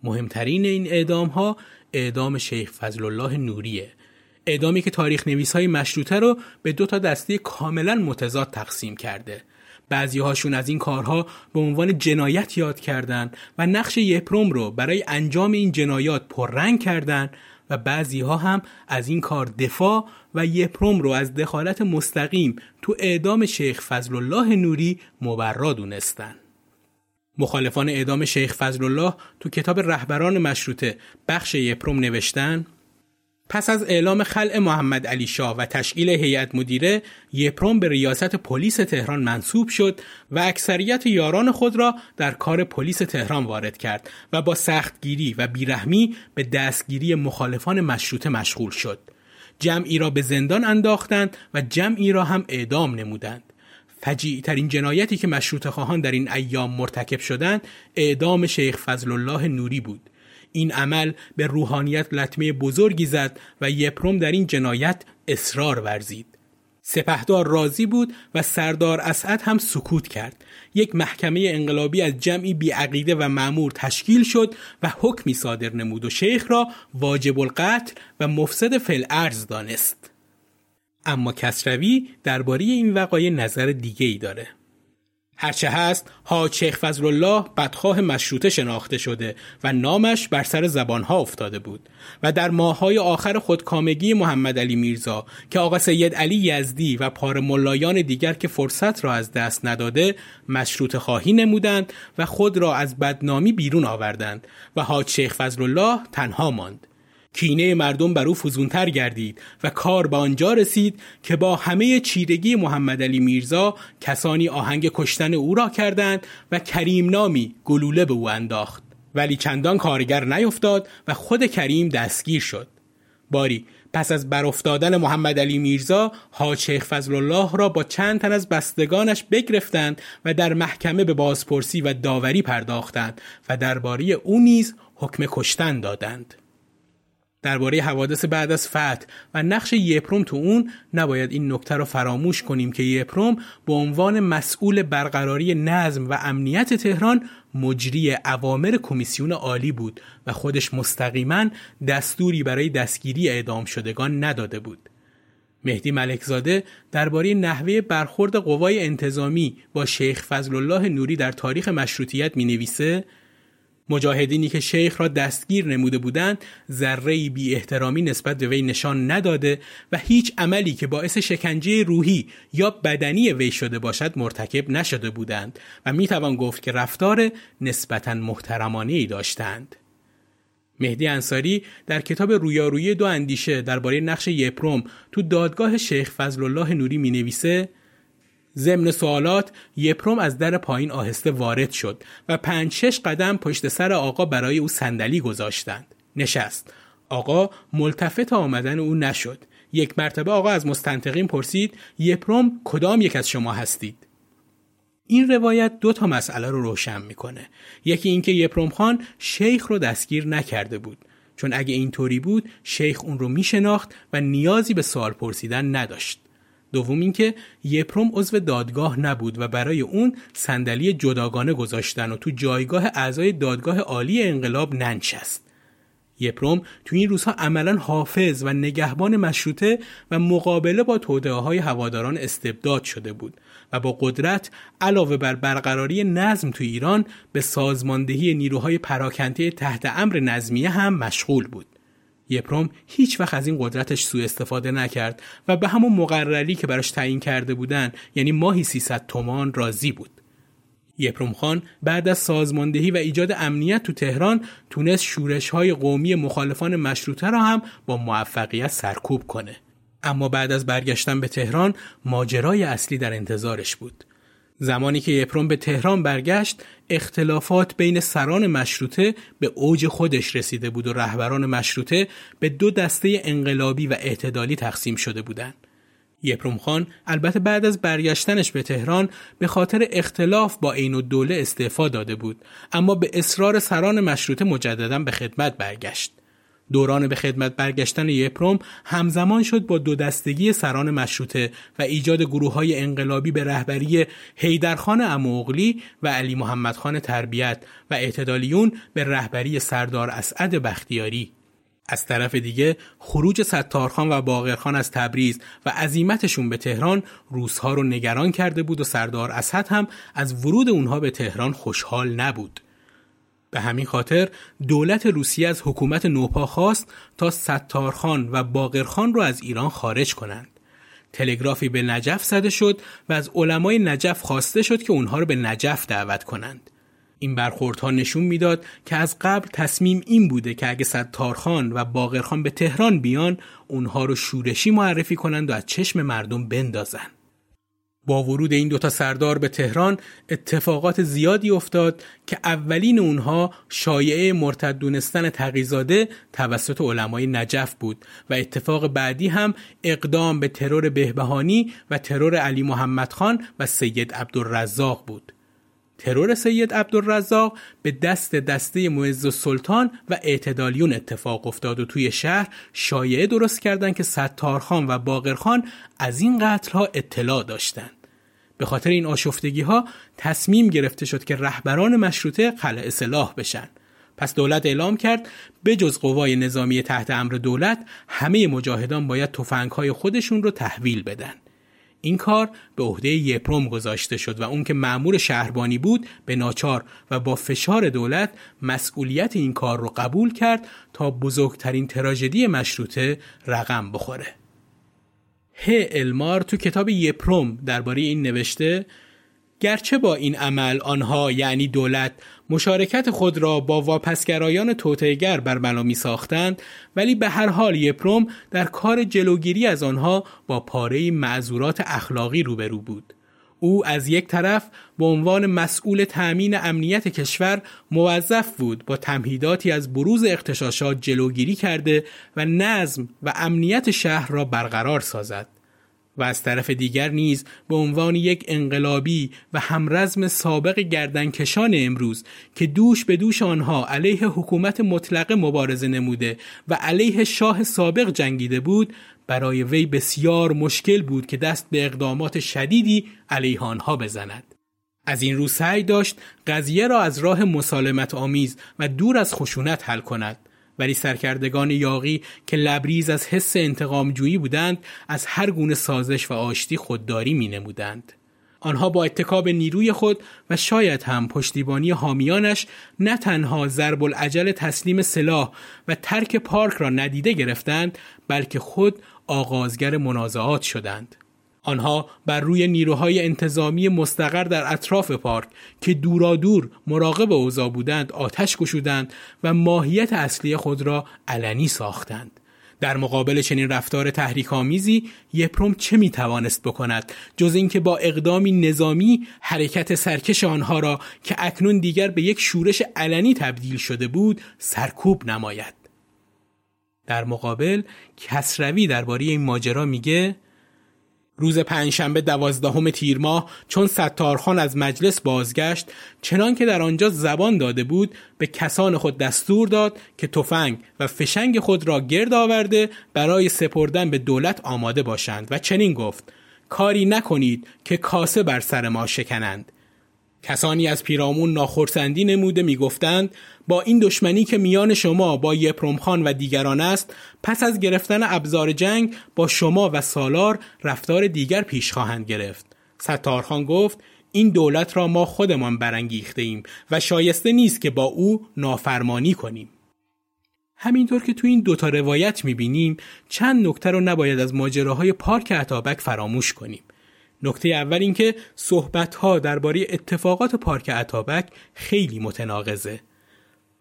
مهمترین این اعدام ها اعدام شیخ فضل الله نوریه. اعدامی که تاریخ نویس های مشروطه رو به دو تا دسته کاملا متضاد تقسیم کرده. بعضی هاشون از این کارها به عنوان جنایت یاد کردند و نقش یپروم رو برای انجام این جنایات پررنگ کردند و بعضی ها هم از این کار دفاع و یپروم رو از دخالت مستقیم تو اعدام شیخ فضل الله نوری مبرا دونستن. مخالفان اعدام شیخ فضل الله تو کتاب رهبران مشروطه بخش یپروم نوشتن پس از اعلام خلع محمد علی شاه و تشکیل هیئت مدیره یپروم به ریاست پلیس تهران منصوب شد و اکثریت یاران خود را در کار پلیس تهران وارد کرد و با سختگیری و بیرحمی به دستگیری مخالفان مشروطه مشغول شد. جمعی را به زندان انداختند و جمعی را هم اعدام نمودند. فجیع ترین جنایتی که مشروط خواهان در این ایام مرتکب شدند اعدام شیخ فضل الله نوری بود. این عمل به روحانیت لطمه بزرگی زد و یپروم در این جنایت اصرار ورزید. سپهدار راضی بود و سردار اسعد هم سکوت کرد. یک محکمه انقلابی از جمعی بیعقیده و معمور تشکیل شد و حکمی صادر نمود و شیخ را واجب القتل و مفسد فل ارز دانست. اما کسروی درباره این وقایع نظر دیگه ای داره. هرچه هست حاج شیخ فضل الله بدخواه مشروطه شناخته شده و نامش بر سر زبانها افتاده بود و در ماهای آخر خودکامگی محمد علی میرزا که آقا سید علی یزدی و پار ملایان دیگر که فرصت را از دست نداده مشروط خواهی نمودند و خود را از بدنامی بیرون آوردند و حاج شیخ فضل الله تنها ماند. کینه مردم بر او فزونتر گردید و کار به آنجا رسید که با همه چیرگی محمد علی میرزا کسانی آهنگ کشتن او را کردند و کریم نامی گلوله به او انداخت. ولی چندان کارگر نیفتاد و خود کریم دستگیر شد. باری پس از برافتادن محمد علی میرزا حاج شیخ فضل الله را با چند تن از بستگانش بگرفتند و در محکمه به بازپرسی و داوری پرداختند و درباره او نیز حکم کشتن دادند. درباره حوادث بعد از فتح و نقش یپروم تو اون نباید این نکته رو فراموش کنیم که یپروم به عنوان مسئول برقراری نظم و امنیت تهران مجری اوامر کمیسیون عالی بود و خودش مستقیما دستوری برای دستگیری اعدام شدگان نداده بود. مهدی ملکزاده درباره نحوه برخورد قوای انتظامی با شیخ فضل الله نوری در تاریخ مشروطیت می نویسه مجاهدینی که شیخ را دستگیر نموده بودند ذره بی احترامی نسبت به وی نشان نداده و هیچ عملی که باعث شکنجه روحی یا بدنی وی شده باشد مرتکب نشده بودند و می توان گفت که رفتار نسبتا محترمانه ای داشتند. مهدی انصاری در کتاب رویارویی دو اندیشه درباره نقش یپروم تو دادگاه شیخ فضل الله نوری می نویسه ضمن سوالات یپروم از در پایین آهسته وارد شد و پنج شش قدم پشت سر آقا برای او صندلی گذاشتند. نشست. آقا ملتفت آمدن او نشد. یک مرتبه آقا از مستنطقین پرسید یپروم کدام یک از شما هستید؟ این روایت دو تا مسئله رو روشن می‌کنه. یکی اینکه یپروم خان شیخ رو دستگیر نکرده بود. چون اگه اینطوری بود شیخ اون رو میشناخت و نیازی به سوال پرسیدن نداشت. دوم اینکه یپروم عضو دادگاه نبود و برای اون صندلی جداگانه گذاشتن و تو جایگاه اعضای دادگاه عالی انقلاب ننشست. یپروم تو این روزها عملا حافظ و نگهبان مشروطه و مقابله با توده های هواداران استبداد شده بود و با قدرت علاوه بر برقراری نظم تو ایران به سازماندهی نیروهای پراکنده تحت امر نظمیه هم مشغول بود. یپروم هیچ وقت از این قدرتش سوء استفاده نکرد و به همون مقرری که براش تعیین کرده بودن یعنی ماهی 300 تومان راضی بود. یپروم خان بعد از سازماندهی و ایجاد امنیت تو تهران تونست شورش های قومی مخالفان مشروطه را هم با موفقیت سرکوب کنه. اما بعد از برگشتن به تهران ماجرای اصلی در انتظارش بود. زمانی که یپروم به تهران برگشت اختلافات بین سران مشروطه به اوج خودش رسیده بود و رهبران مشروطه به دو دسته انقلابی و اعتدالی تقسیم شده بودند. یپروم خان البته بعد از برگشتنش به تهران به خاطر اختلاف با عین الدوله استعفا داده بود اما به اصرار سران مشروطه مجددا به خدمت برگشت. دوران به خدمت برگشتن یپروم همزمان شد با دو دستگی سران مشروطه و ایجاد گروه های انقلابی به رهبری حیدرخان اموغلی و علی محمد خان تربیت و اعتدالیون به رهبری سردار اسعد بختیاری از طرف دیگه خروج ستارخان و باقرخان از تبریز و عزیمتشون به تهران روزها رو نگران کرده بود و سردار اسد هم از ورود اونها به تهران خوشحال نبود. به همین خاطر دولت روسیه از حکومت نوپا خواست تا ستارخان و باقرخان را از ایران خارج کنند. تلگرافی به نجف زده شد و از علمای نجف خواسته شد که اونها را به نجف دعوت کنند. این برخوردها نشون می‌داد که از قبل تصمیم این بوده که اگه ستارخان و باقرخان به تهران بیان اونها رو شورشی معرفی کنند و از چشم مردم بندازن. با ورود این دوتا سردار به تهران اتفاقات زیادی افتاد که اولین اونها شایعه مرتد دونستن تقیزاده توسط علمای نجف بود و اتفاق بعدی هم اقدام به ترور بهبهانی و ترور علی محمد خان و سید عبدالرزاق بود. ترور سید عبدالرزاق به دست دسته معز سلطان و اعتدالیون اتفاق افتاد و توی شهر شایعه درست کردند که ستارخان و باقرخان از این قتل ها اطلاع داشتند. به خاطر این آشفتگی ها تصمیم گرفته شد که رهبران مشروطه قلعه اصلاح بشن. پس دولت اعلام کرد به جز قوای نظامی تحت امر دولت همه مجاهدان باید های خودشون رو تحویل بدن. این کار به عهده یپروم گذاشته شد و اون که معمور شهربانی بود به ناچار و با فشار دولت مسئولیت این کار رو قبول کرد تا بزرگترین تراژدی مشروطه رقم بخوره. ه المار تو کتاب یپروم درباره این نوشته گرچه با این عمل آنها یعنی دولت مشارکت خود را با واپسگرایان توتیگر بر ملا می ساختند ولی به هر حال یپروم در کار جلوگیری از آنها با پاره معذورات اخلاقی روبرو بود. او از یک طرف به عنوان مسئول تأمین امنیت کشور موظف بود با تمهیداتی از بروز اختشاشات جلوگیری کرده و نظم و امنیت شهر را برقرار سازد. و از طرف دیگر نیز به عنوان یک انقلابی و همرزم سابق گردنکشان امروز که دوش به دوش آنها علیه حکومت مطلقه مبارزه نموده و علیه شاه سابق جنگیده بود برای وی بسیار مشکل بود که دست به اقدامات شدیدی علیه آنها بزند. از این رو سعی داشت قضیه را از راه مسالمت آمیز و دور از خشونت حل کند. ولی سرکردگان یاقی که لبریز از حس انتقامجویی بودند از هر گونه سازش و آشتی خودداری می نمودند. آنها با اتکاب نیروی خود و شاید هم پشتیبانی حامیانش نه تنها ضرب العجل تسلیم سلاح و ترک پارک را ندیده گرفتند بلکه خود آغازگر منازعات شدند. آنها بر روی نیروهای انتظامی مستقر در اطراف پارک که دورادور مراقب اوضاع بودند آتش گشودند و ماهیت اصلی خود را علنی ساختند. در مقابل چنین رفتار تحریک آمیزی یپروم چه می توانست بکند جز اینکه با اقدامی نظامی حرکت سرکش آنها را که اکنون دیگر به یک شورش علنی تبدیل شده بود سرکوب نماید در مقابل کسروی درباره این ماجرا میگه روز پنجشنبه دوازدهم تیر ماه چون ستارخان از مجلس بازگشت چنان که در آنجا زبان داده بود به کسان خود دستور داد که تفنگ و فشنگ خود را گرد آورده برای سپردن به دولت آماده باشند و چنین گفت کاری نکنید که کاسه بر سر ما شکنند. کسانی از پیرامون ناخرسندی نموده می‌گفتند با این دشمنی که میان شما با یپرومخان و دیگران است پس از گرفتن ابزار جنگ با شما و سالار رفتار دیگر پیش خواهند گرفت. ستارخان گفت این دولت را ما خودمان برانگیخته ایم و شایسته نیست که با او نافرمانی کنیم. همینطور که تو این دوتا روایت می‌بینیم چند نکته رو نباید از ماجراهای پارک عطابک فراموش کنیم. نکته اول اینکه صحبت ها درباره اتفاقات پارک عطابک خیلی متناقضه.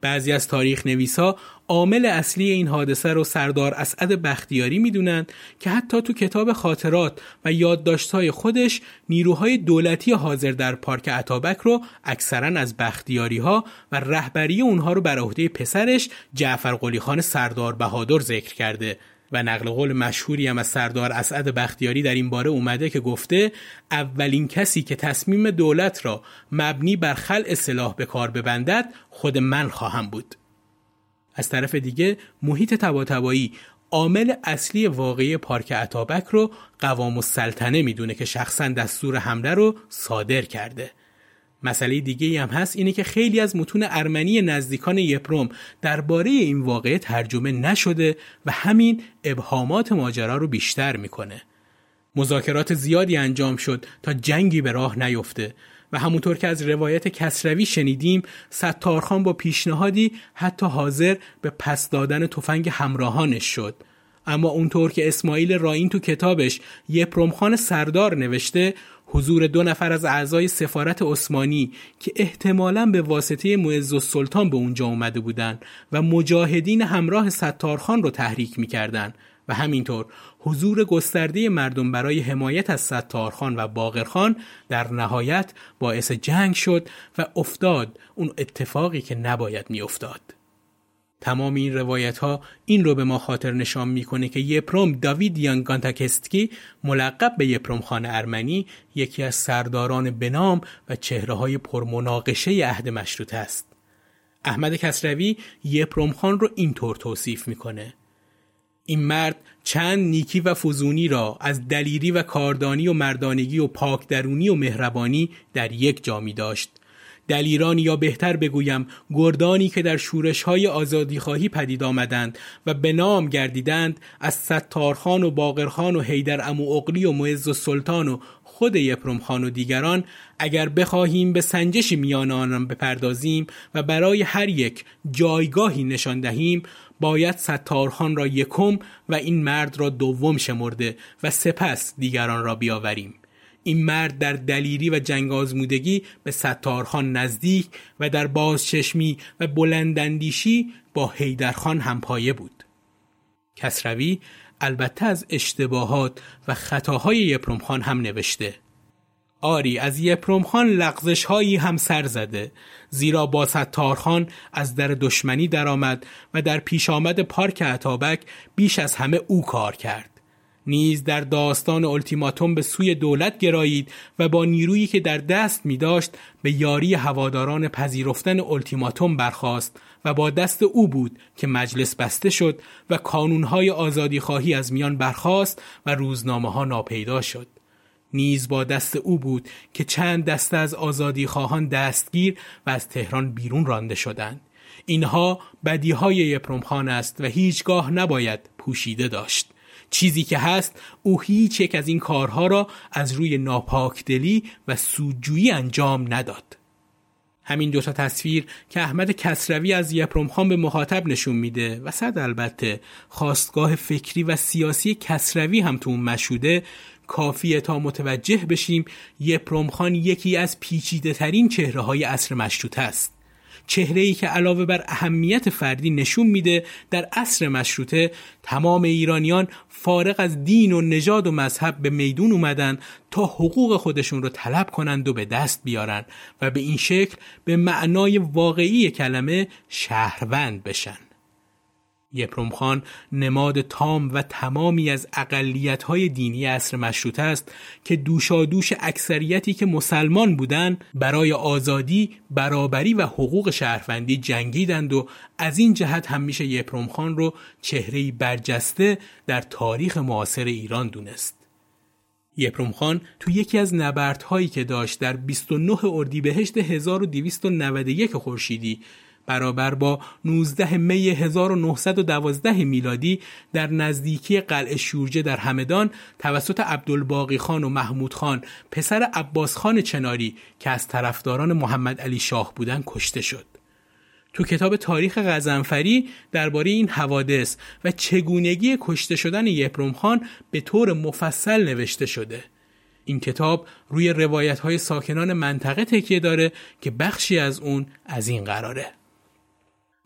بعضی از تاریخ نویسا عامل اصلی این حادثه رو سردار اسعد بختیاری می‌دونند که حتی تو کتاب خاطرات و یادداشت‌های خودش نیروهای دولتی حاضر در پارک عطابک رو اکثرا از بختیاری ها و رهبری اونها رو بر عهده پسرش جعفر قلی خان سردار بهادر ذکر کرده. و نقل قول مشهوری هم از سردار اسعد بختیاری در این باره اومده که گفته اولین کسی که تصمیم دولت را مبنی بر خل اصلاح به کار ببندد خود من خواهم بود. از طرف دیگه محیط تباتبایی عامل اصلی واقعی پارک عطابک رو قوام السلطنه می‌دونه که شخصا دستور حمله رو صادر کرده. مسئله دیگه هم هست اینه که خیلی از متون ارمنی نزدیکان یپروم درباره این واقعه ترجمه نشده و همین ابهامات ماجرا رو بیشتر می‌کنه. مذاکرات زیادی انجام شد تا جنگی به راه نیفته و همونطور که از روایت کسروی شنیدیم ستارخان با پیشنهادی حتی حاضر به پس دادن تفنگ همراهانش شد اما اونطور که اسماعیل راین تو کتابش یپرمخان سردار نوشته حضور دو نفر از اعضای سفارت عثمانی که احتمالاً به واسطه معز السلطان به اونجا اومده بودند و مجاهدین همراه ستارخان رو تحریک می‌کردند و همینطور حضور گسترده مردم برای حمایت از ستارخان و باقرخان در نهایت باعث جنگ شد و افتاد اون اتفاقی که نباید میافتاد. تمام این روایت ها این رو به ما خاطر نشان می‌کنه که یپروم داوید یانگانتاکستکی ملقب به یپروم خان ارمنی یکی از سرداران بنام و چهره های پرمناقشه عهد مشروطه است. احمد کسروی یپروم خان رو اینطور توصیف می‌کنه. این مرد چند نیکی و فزونی را از دلیری و کاردانی و مردانگی و پاک درونی و مهربانی در یک جا می داشت دلیرانی یا بهتر بگویم گردانی که در شورش های آزادی خواهی پدید آمدند و به نام گردیدند از ستارخان و باقرخان و حیدر امو اقلی و معز و سلطان و خود یپرم خان و دیگران اگر بخواهیم به سنجش میان آنان بپردازیم و برای هر یک جایگاهی نشان دهیم باید ستارخان را یکم و این مرد را دوم شمرده و سپس دیگران را بیاوریم. این مرد در دلیری و جنگ آزمودگی به ستارخان نزدیک و در بازچشمی و بلندندیشی با حیدرخان همپایه بود. کسروی البته از اشتباهات و خطاهای یپرمخان هم نوشته. آری از یپرمخان لغزش هایی هم سر زده زیرا با ستارخان از در دشمنی درآمد و در پیش آمد پارک عطابک بیش از همه او کار کرد. نیز در داستان التیماتوم به سوی دولت گرایید و با نیرویی که در دست می داشت به یاری هواداران پذیرفتن التیماتوم برخاست و با دست او بود که مجلس بسته شد و کانونهای آزادی خواهی از میان برخاست و روزنامه ها ناپیدا شد. نیز با دست او بود که چند دسته از آزادی خواهان دستگیر و از تهران بیرون رانده شدند. اینها بدیهای یپرمخان است و هیچگاه نباید پوشیده داشت. چیزی که هست او هیچ یک از این کارها را از روی ناپاکدلی و سودجویی انجام نداد. همین دوتا تصویر که احمد کسروی از یپرمخان به مخاطب نشون میده و صد البته خواستگاه فکری و سیاسی کسروی هم تو اون مشهوده کافیه تا متوجه بشیم یپرمخان یکی از پیچیده ترین چهره های عصر مشروطه است. چهره ای که علاوه بر اهمیت فردی نشون میده در عصر مشروطه تمام ایرانیان فارغ از دین و نژاد و مذهب به میدون اومدن تا حقوق خودشون رو طلب کنند و به دست بیارن و به این شکل به معنای واقعی کلمه شهروند بشن. یپروم خان نماد تام و تمامی از اقلیت های دینی عصر مشروطه است که دوشادوش اکثریتی که مسلمان بودند برای آزادی، برابری و حقوق شهروندی جنگیدند و از این جهت هم میشه یپروم خان رو چهره برجسته در تاریخ معاصر ایران دونست. یپروم خان تو یکی از نبردهایی که داشت در 29 اردیبهشت 1291 خورشیدی برابر با 19 می 1912 میلادی در نزدیکی قلعه شورجه در همدان توسط عبدالباقی خان و محمود خان پسر عباس خان چناری که از طرفداران محمد علی شاه بودند کشته شد. تو کتاب تاریخ غزنفری درباره این حوادث و چگونگی کشته شدن یپروم خان به طور مفصل نوشته شده. این کتاب روی روایت های ساکنان منطقه تکیه داره که بخشی از اون از این قراره.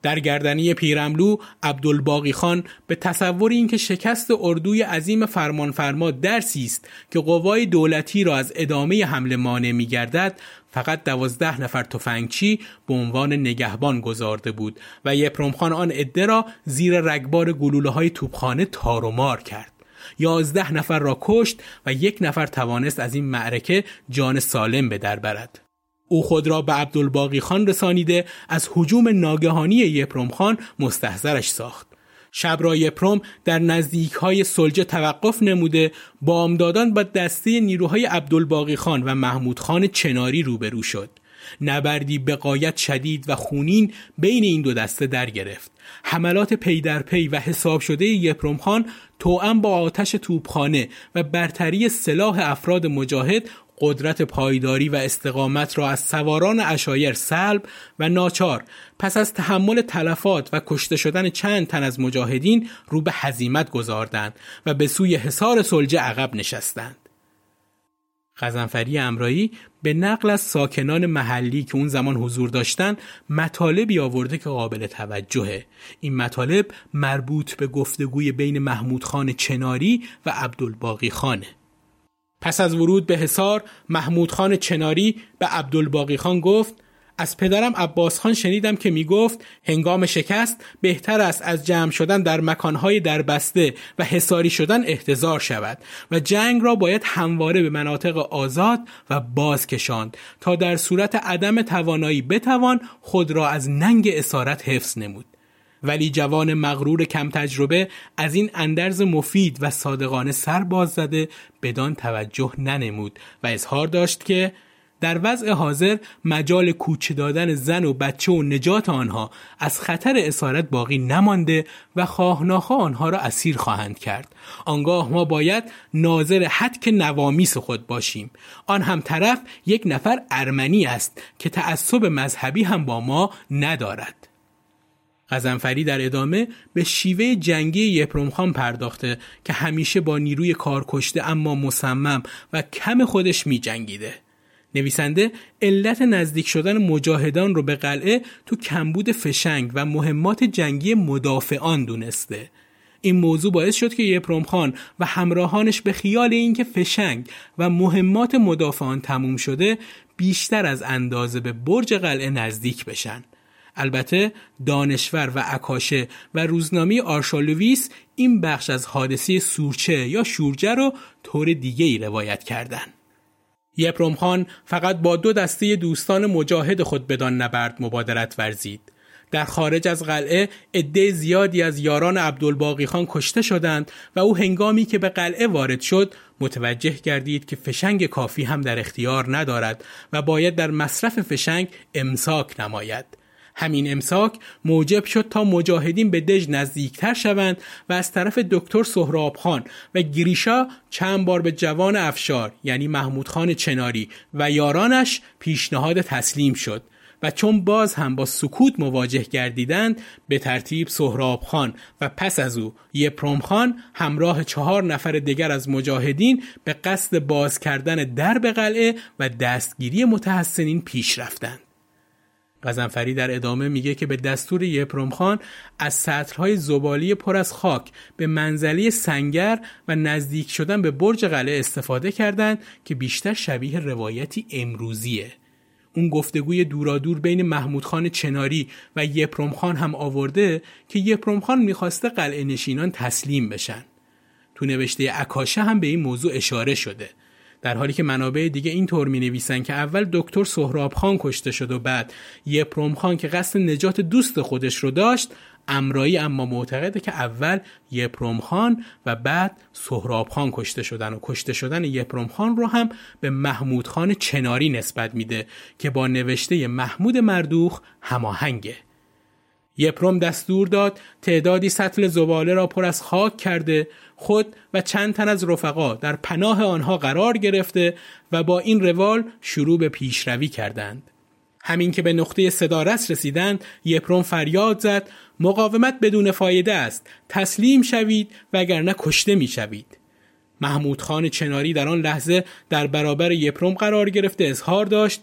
در گردنی پیرملو عبدالباقی خان به تصور اینکه شکست اردوی عظیم فرمانفرما درسی است که قوای دولتی را از ادامه حمله مانع میگردد فقط دوازده نفر تفنگچی به عنوان نگهبان گذارده بود و یپرمخان آن عده را زیر رگبار گلوله های توپخانه تار و مار کرد. یازده نفر را کشت و یک نفر توانست از این معرکه جان سالم به در برد. او خود را به عبدالباقی خان رسانیده از حجوم ناگهانی یپروم خان مستحضرش ساخت. شب را یپروم در نزدیک های سلجه توقف نموده بامدادان با دسته نیروهای عبدالباقی خان و محمود خان چناری روبرو شد. نبردی بقایت شدید و خونین بین این دو دسته در گرفت. حملات پی در پی و حساب شده یپروم خان توأم با آتش توپخانه و برتری سلاح افراد مجاهد قدرت پایداری و استقامت را از سواران اشایر سلب و ناچار پس از تحمل تلفات و کشته شدن چند تن از مجاهدین رو به حزیمت گذاردند و به سوی حصار سلجه عقب نشستند. غزنفری امرایی به نقل از ساکنان محلی که اون زمان حضور داشتن مطالبی آورده که قابل توجهه این مطالب مربوط به گفتگوی بین محمود خان چناری و عبدالباقی خانه پس از ورود به حصار محمود خان چناری به عبدالباقی خان گفت از پدرم عباس خان شنیدم که می گفت هنگام شکست بهتر است از جمع شدن در مکانهای دربسته و حساری شدن احتضار شود و جنگ را باید همواره به مناطق آزاد و باز کشاند تا در صورت عدم توانایی بتوان خود را از ننگ اسارت حفظ نمود. ولی جوان مغرور کم تجربه از این اندرز مفید و صادقانه سر باز زده بدان توجه ننمود و اظهار داشت که در وضع حاضر مجال کوچه دادن زن و بچه و نجات آنها از خطر اسارت باقی نمانده و خواه آنها را اسیر خواهند کرد. آنگاه ما باید ناظر حد نوامیس خود باشیم. آن هم طرف یک نفر ارمنی است که تعصب مذهبی هم با ما ندارد. غزنفری در ادامه به شیوه جنگی یپرمخان پرداخته که همیشه با نیروی کارکشته اما مصمم و کم خودش می جنگیده. نویسنده علت نزدیک شدن مجاهدان رو به قلعه تو کمبود فشنگ و مهمات جنگی مدافعان دونسته این موضوع باعث شد که یپروم خان و همراهانش به خیال اینکه فشنگ و مهمات مدافعان تموم شده بیشتر از اندازه به برج قلعه نزدیک بشن البته دانشور و عکاشه و روزنامه آرشالوویس این بخش از حادثه سورچه یا شورجه رو طور دیگه ای روایت کردند. یپرم خان فقط با دو دسته دوستان مجاهد خود بدان نبرد مبادرت ورزید. در خارج از قلعه عده زیادی از یاران عبدالباقی خان کشته شدند و او هنگامی که به قلعه وارد شد متوجه گردید که فشنگ کافی هم در اختیار ندارد و باید در مصرف فشنگ امساک نماید. همین امساک موجب شد تا مجاهدین به دژ نزدیکتر شوند و از طرف دکتر سهراب خان و گریشا چند بار به جوان افشار یعنی محمود خان چناری و یارانش پیشنهاد تسلیم شد و چون باز هم با سکوت مواجه گردیدند به ترتیب سهراب خان و پس از او یپروم خان همراه چهار نفر دیگر از مجاهدین به قصد باز کردن درب قلعه و دستگیری متحسنین پیش رفتند. غزنفری در ادامه میگه که به دستور یپروم خان از سطرهای زبالی پر از خاک به منزلی سنگر و نزدیک شدن به برج قلعه استفاده کردند که بیشتر شبیه روایتی امروزیه. اون گفتگوی دورادور بین محمود خان چناری و یپروم خان هم آورده که یپروم خان می‌خواسته قلعه نشینان تسلیم بشن. تو نوشته اکاشه هم به این موضوع اشاره شده. در حالی که منابع دیگه اینطور می نویسن که اول دکتر سهراب خان کشته شد و بعد یپروم خان که قصد نجات دوست خودش رو داشت امرایی اما معتقده که اول یپروم خان و بعد سهراب خان کشته شدن و کشته شدن یپروم خان رو هم به محمود خان چناری نسبت میده که با نوشته محمود مردوخ هماهنگه. یپروم دستور داد تعدادی سطل زباله را پر از خاک کرده خود و چند تن از رفقا در پناه آنها قرار گرفته و با این روال شروع به پیشروی کردند. همین که به نقطه صدارت رسیدند یپروم فریاد زد مقاومت بدون فایده است تسلیم شوید وگرنه کشته می شوید. محمود خان چناری در آن لحظه در برابر یپروم قرار گرفته اظهار داشت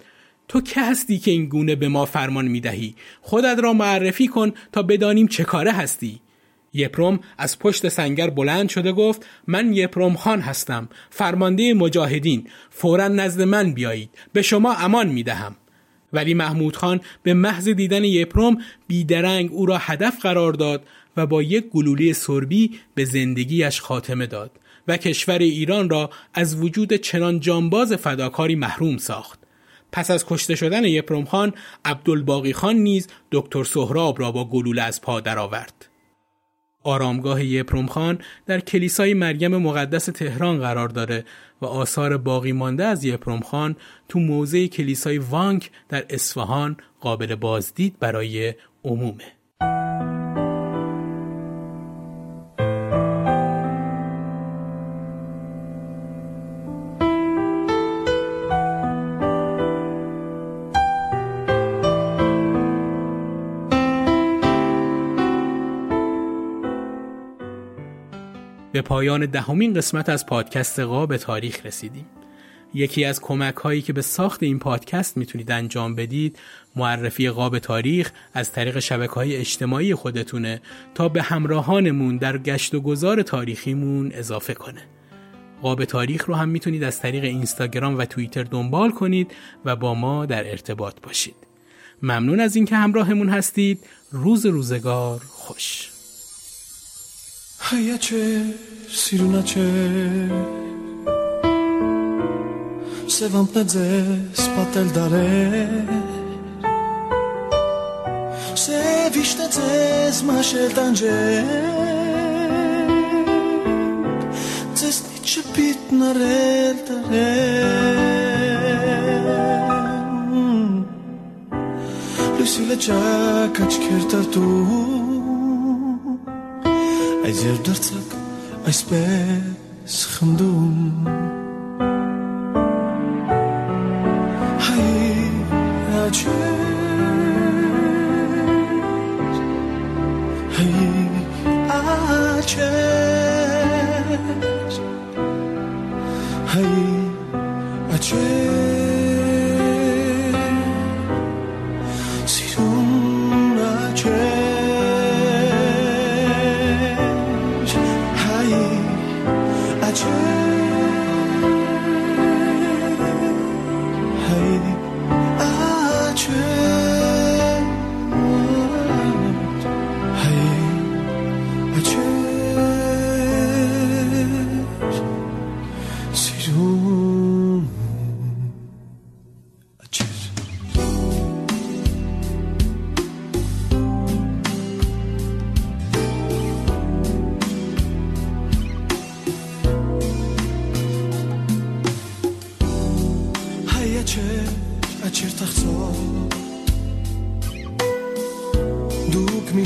تو که هستی که این گونه به ما فرمان می دهی خودت را معرفی کن تا بدانیم چه کاره هستی. یپروم از پشت سنگر بلند شده گفت من یپروم خان هستم. فرمانده مجاهدین فورا نزد من بیایید. به شما امان می دهم ولی محمود خان به محض دیدن یپروم بیدرنگ او را هدف قرار داد و با یک گلوله سربی به زندگیش خاتمه داد و کشور ایران را از وجود چنان جانباز فداکاری محروم ساخت. پس از کشته شدن یپروم خان عبدالباقی خان نیز دکتر سهراب را با گلوله از پا درآورد. آرامگاه یپروم خان در کلیسای مریم مقدس تهران قرار داره و آثار باقی مانده از یپروم خان تو موزه کلیسای وانک در اصفهان قابل بازدید برای عمومه. به پایان دهمین قسمت از پادکست قاب تاریخ رسیدیم. یکی از کمک هایی که به ساخت این پادکست می‌تونید انجام بدید معرفی قاب تاریخ از طریق شبکه های اجتماعی خودتونه تا به همراهانمون در گشت و گذار تاریخیمون اضافه کنه. قاب تاریخ رو هم می‌تونید از طریق اینستاگرام و توییتر دنبال کنید و با ما در ارتباط باشید. ممنون از اینکه همراهمون هستید. روز روزگار خوش. Հայա չէ, սիրունա չէ Սևամտնե ձեզ պատել դարեր Սև իշտը ձեզ մաշել տանջել Ձեզ նիչ չպիտ նրել տարել Լուսիլը ճակ աչքեր տարտում Ejir dertzak Ejs pes Chemdum Hai Acher Hai Acher Hai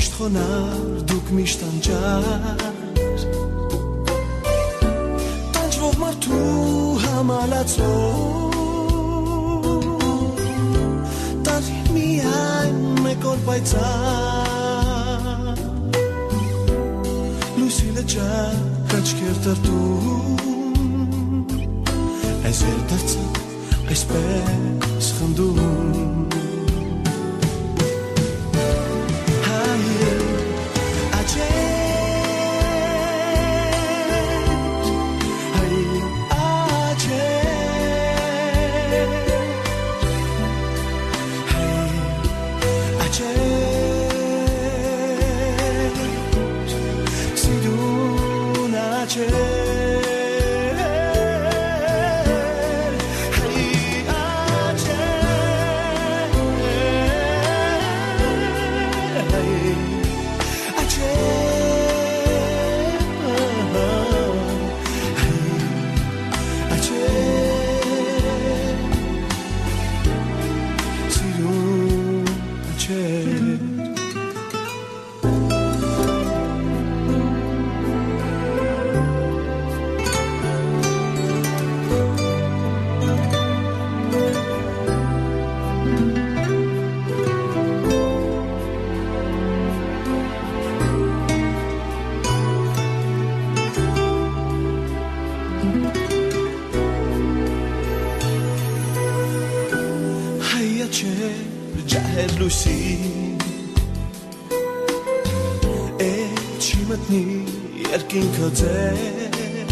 միշտ խոնար, դուք միշտ անջար Տանջվող մարդու համալացող Տարի միայն մեկ օր պայծար Լուսինը ճակ աչքեր տրտում Այս էր դարձավ այսպես խնդում ջահել լուսի Է չի մտնի երկինքը ձեր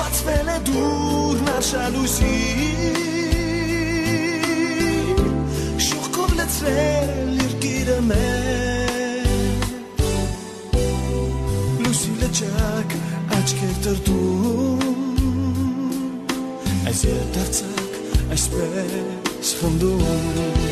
Բացվել է դուրն արշալուսի Շուխկով լծրել երկիրը մեր Լուսի լճակ աչքեր տրտում Այս երդարձակ այսպես fundo.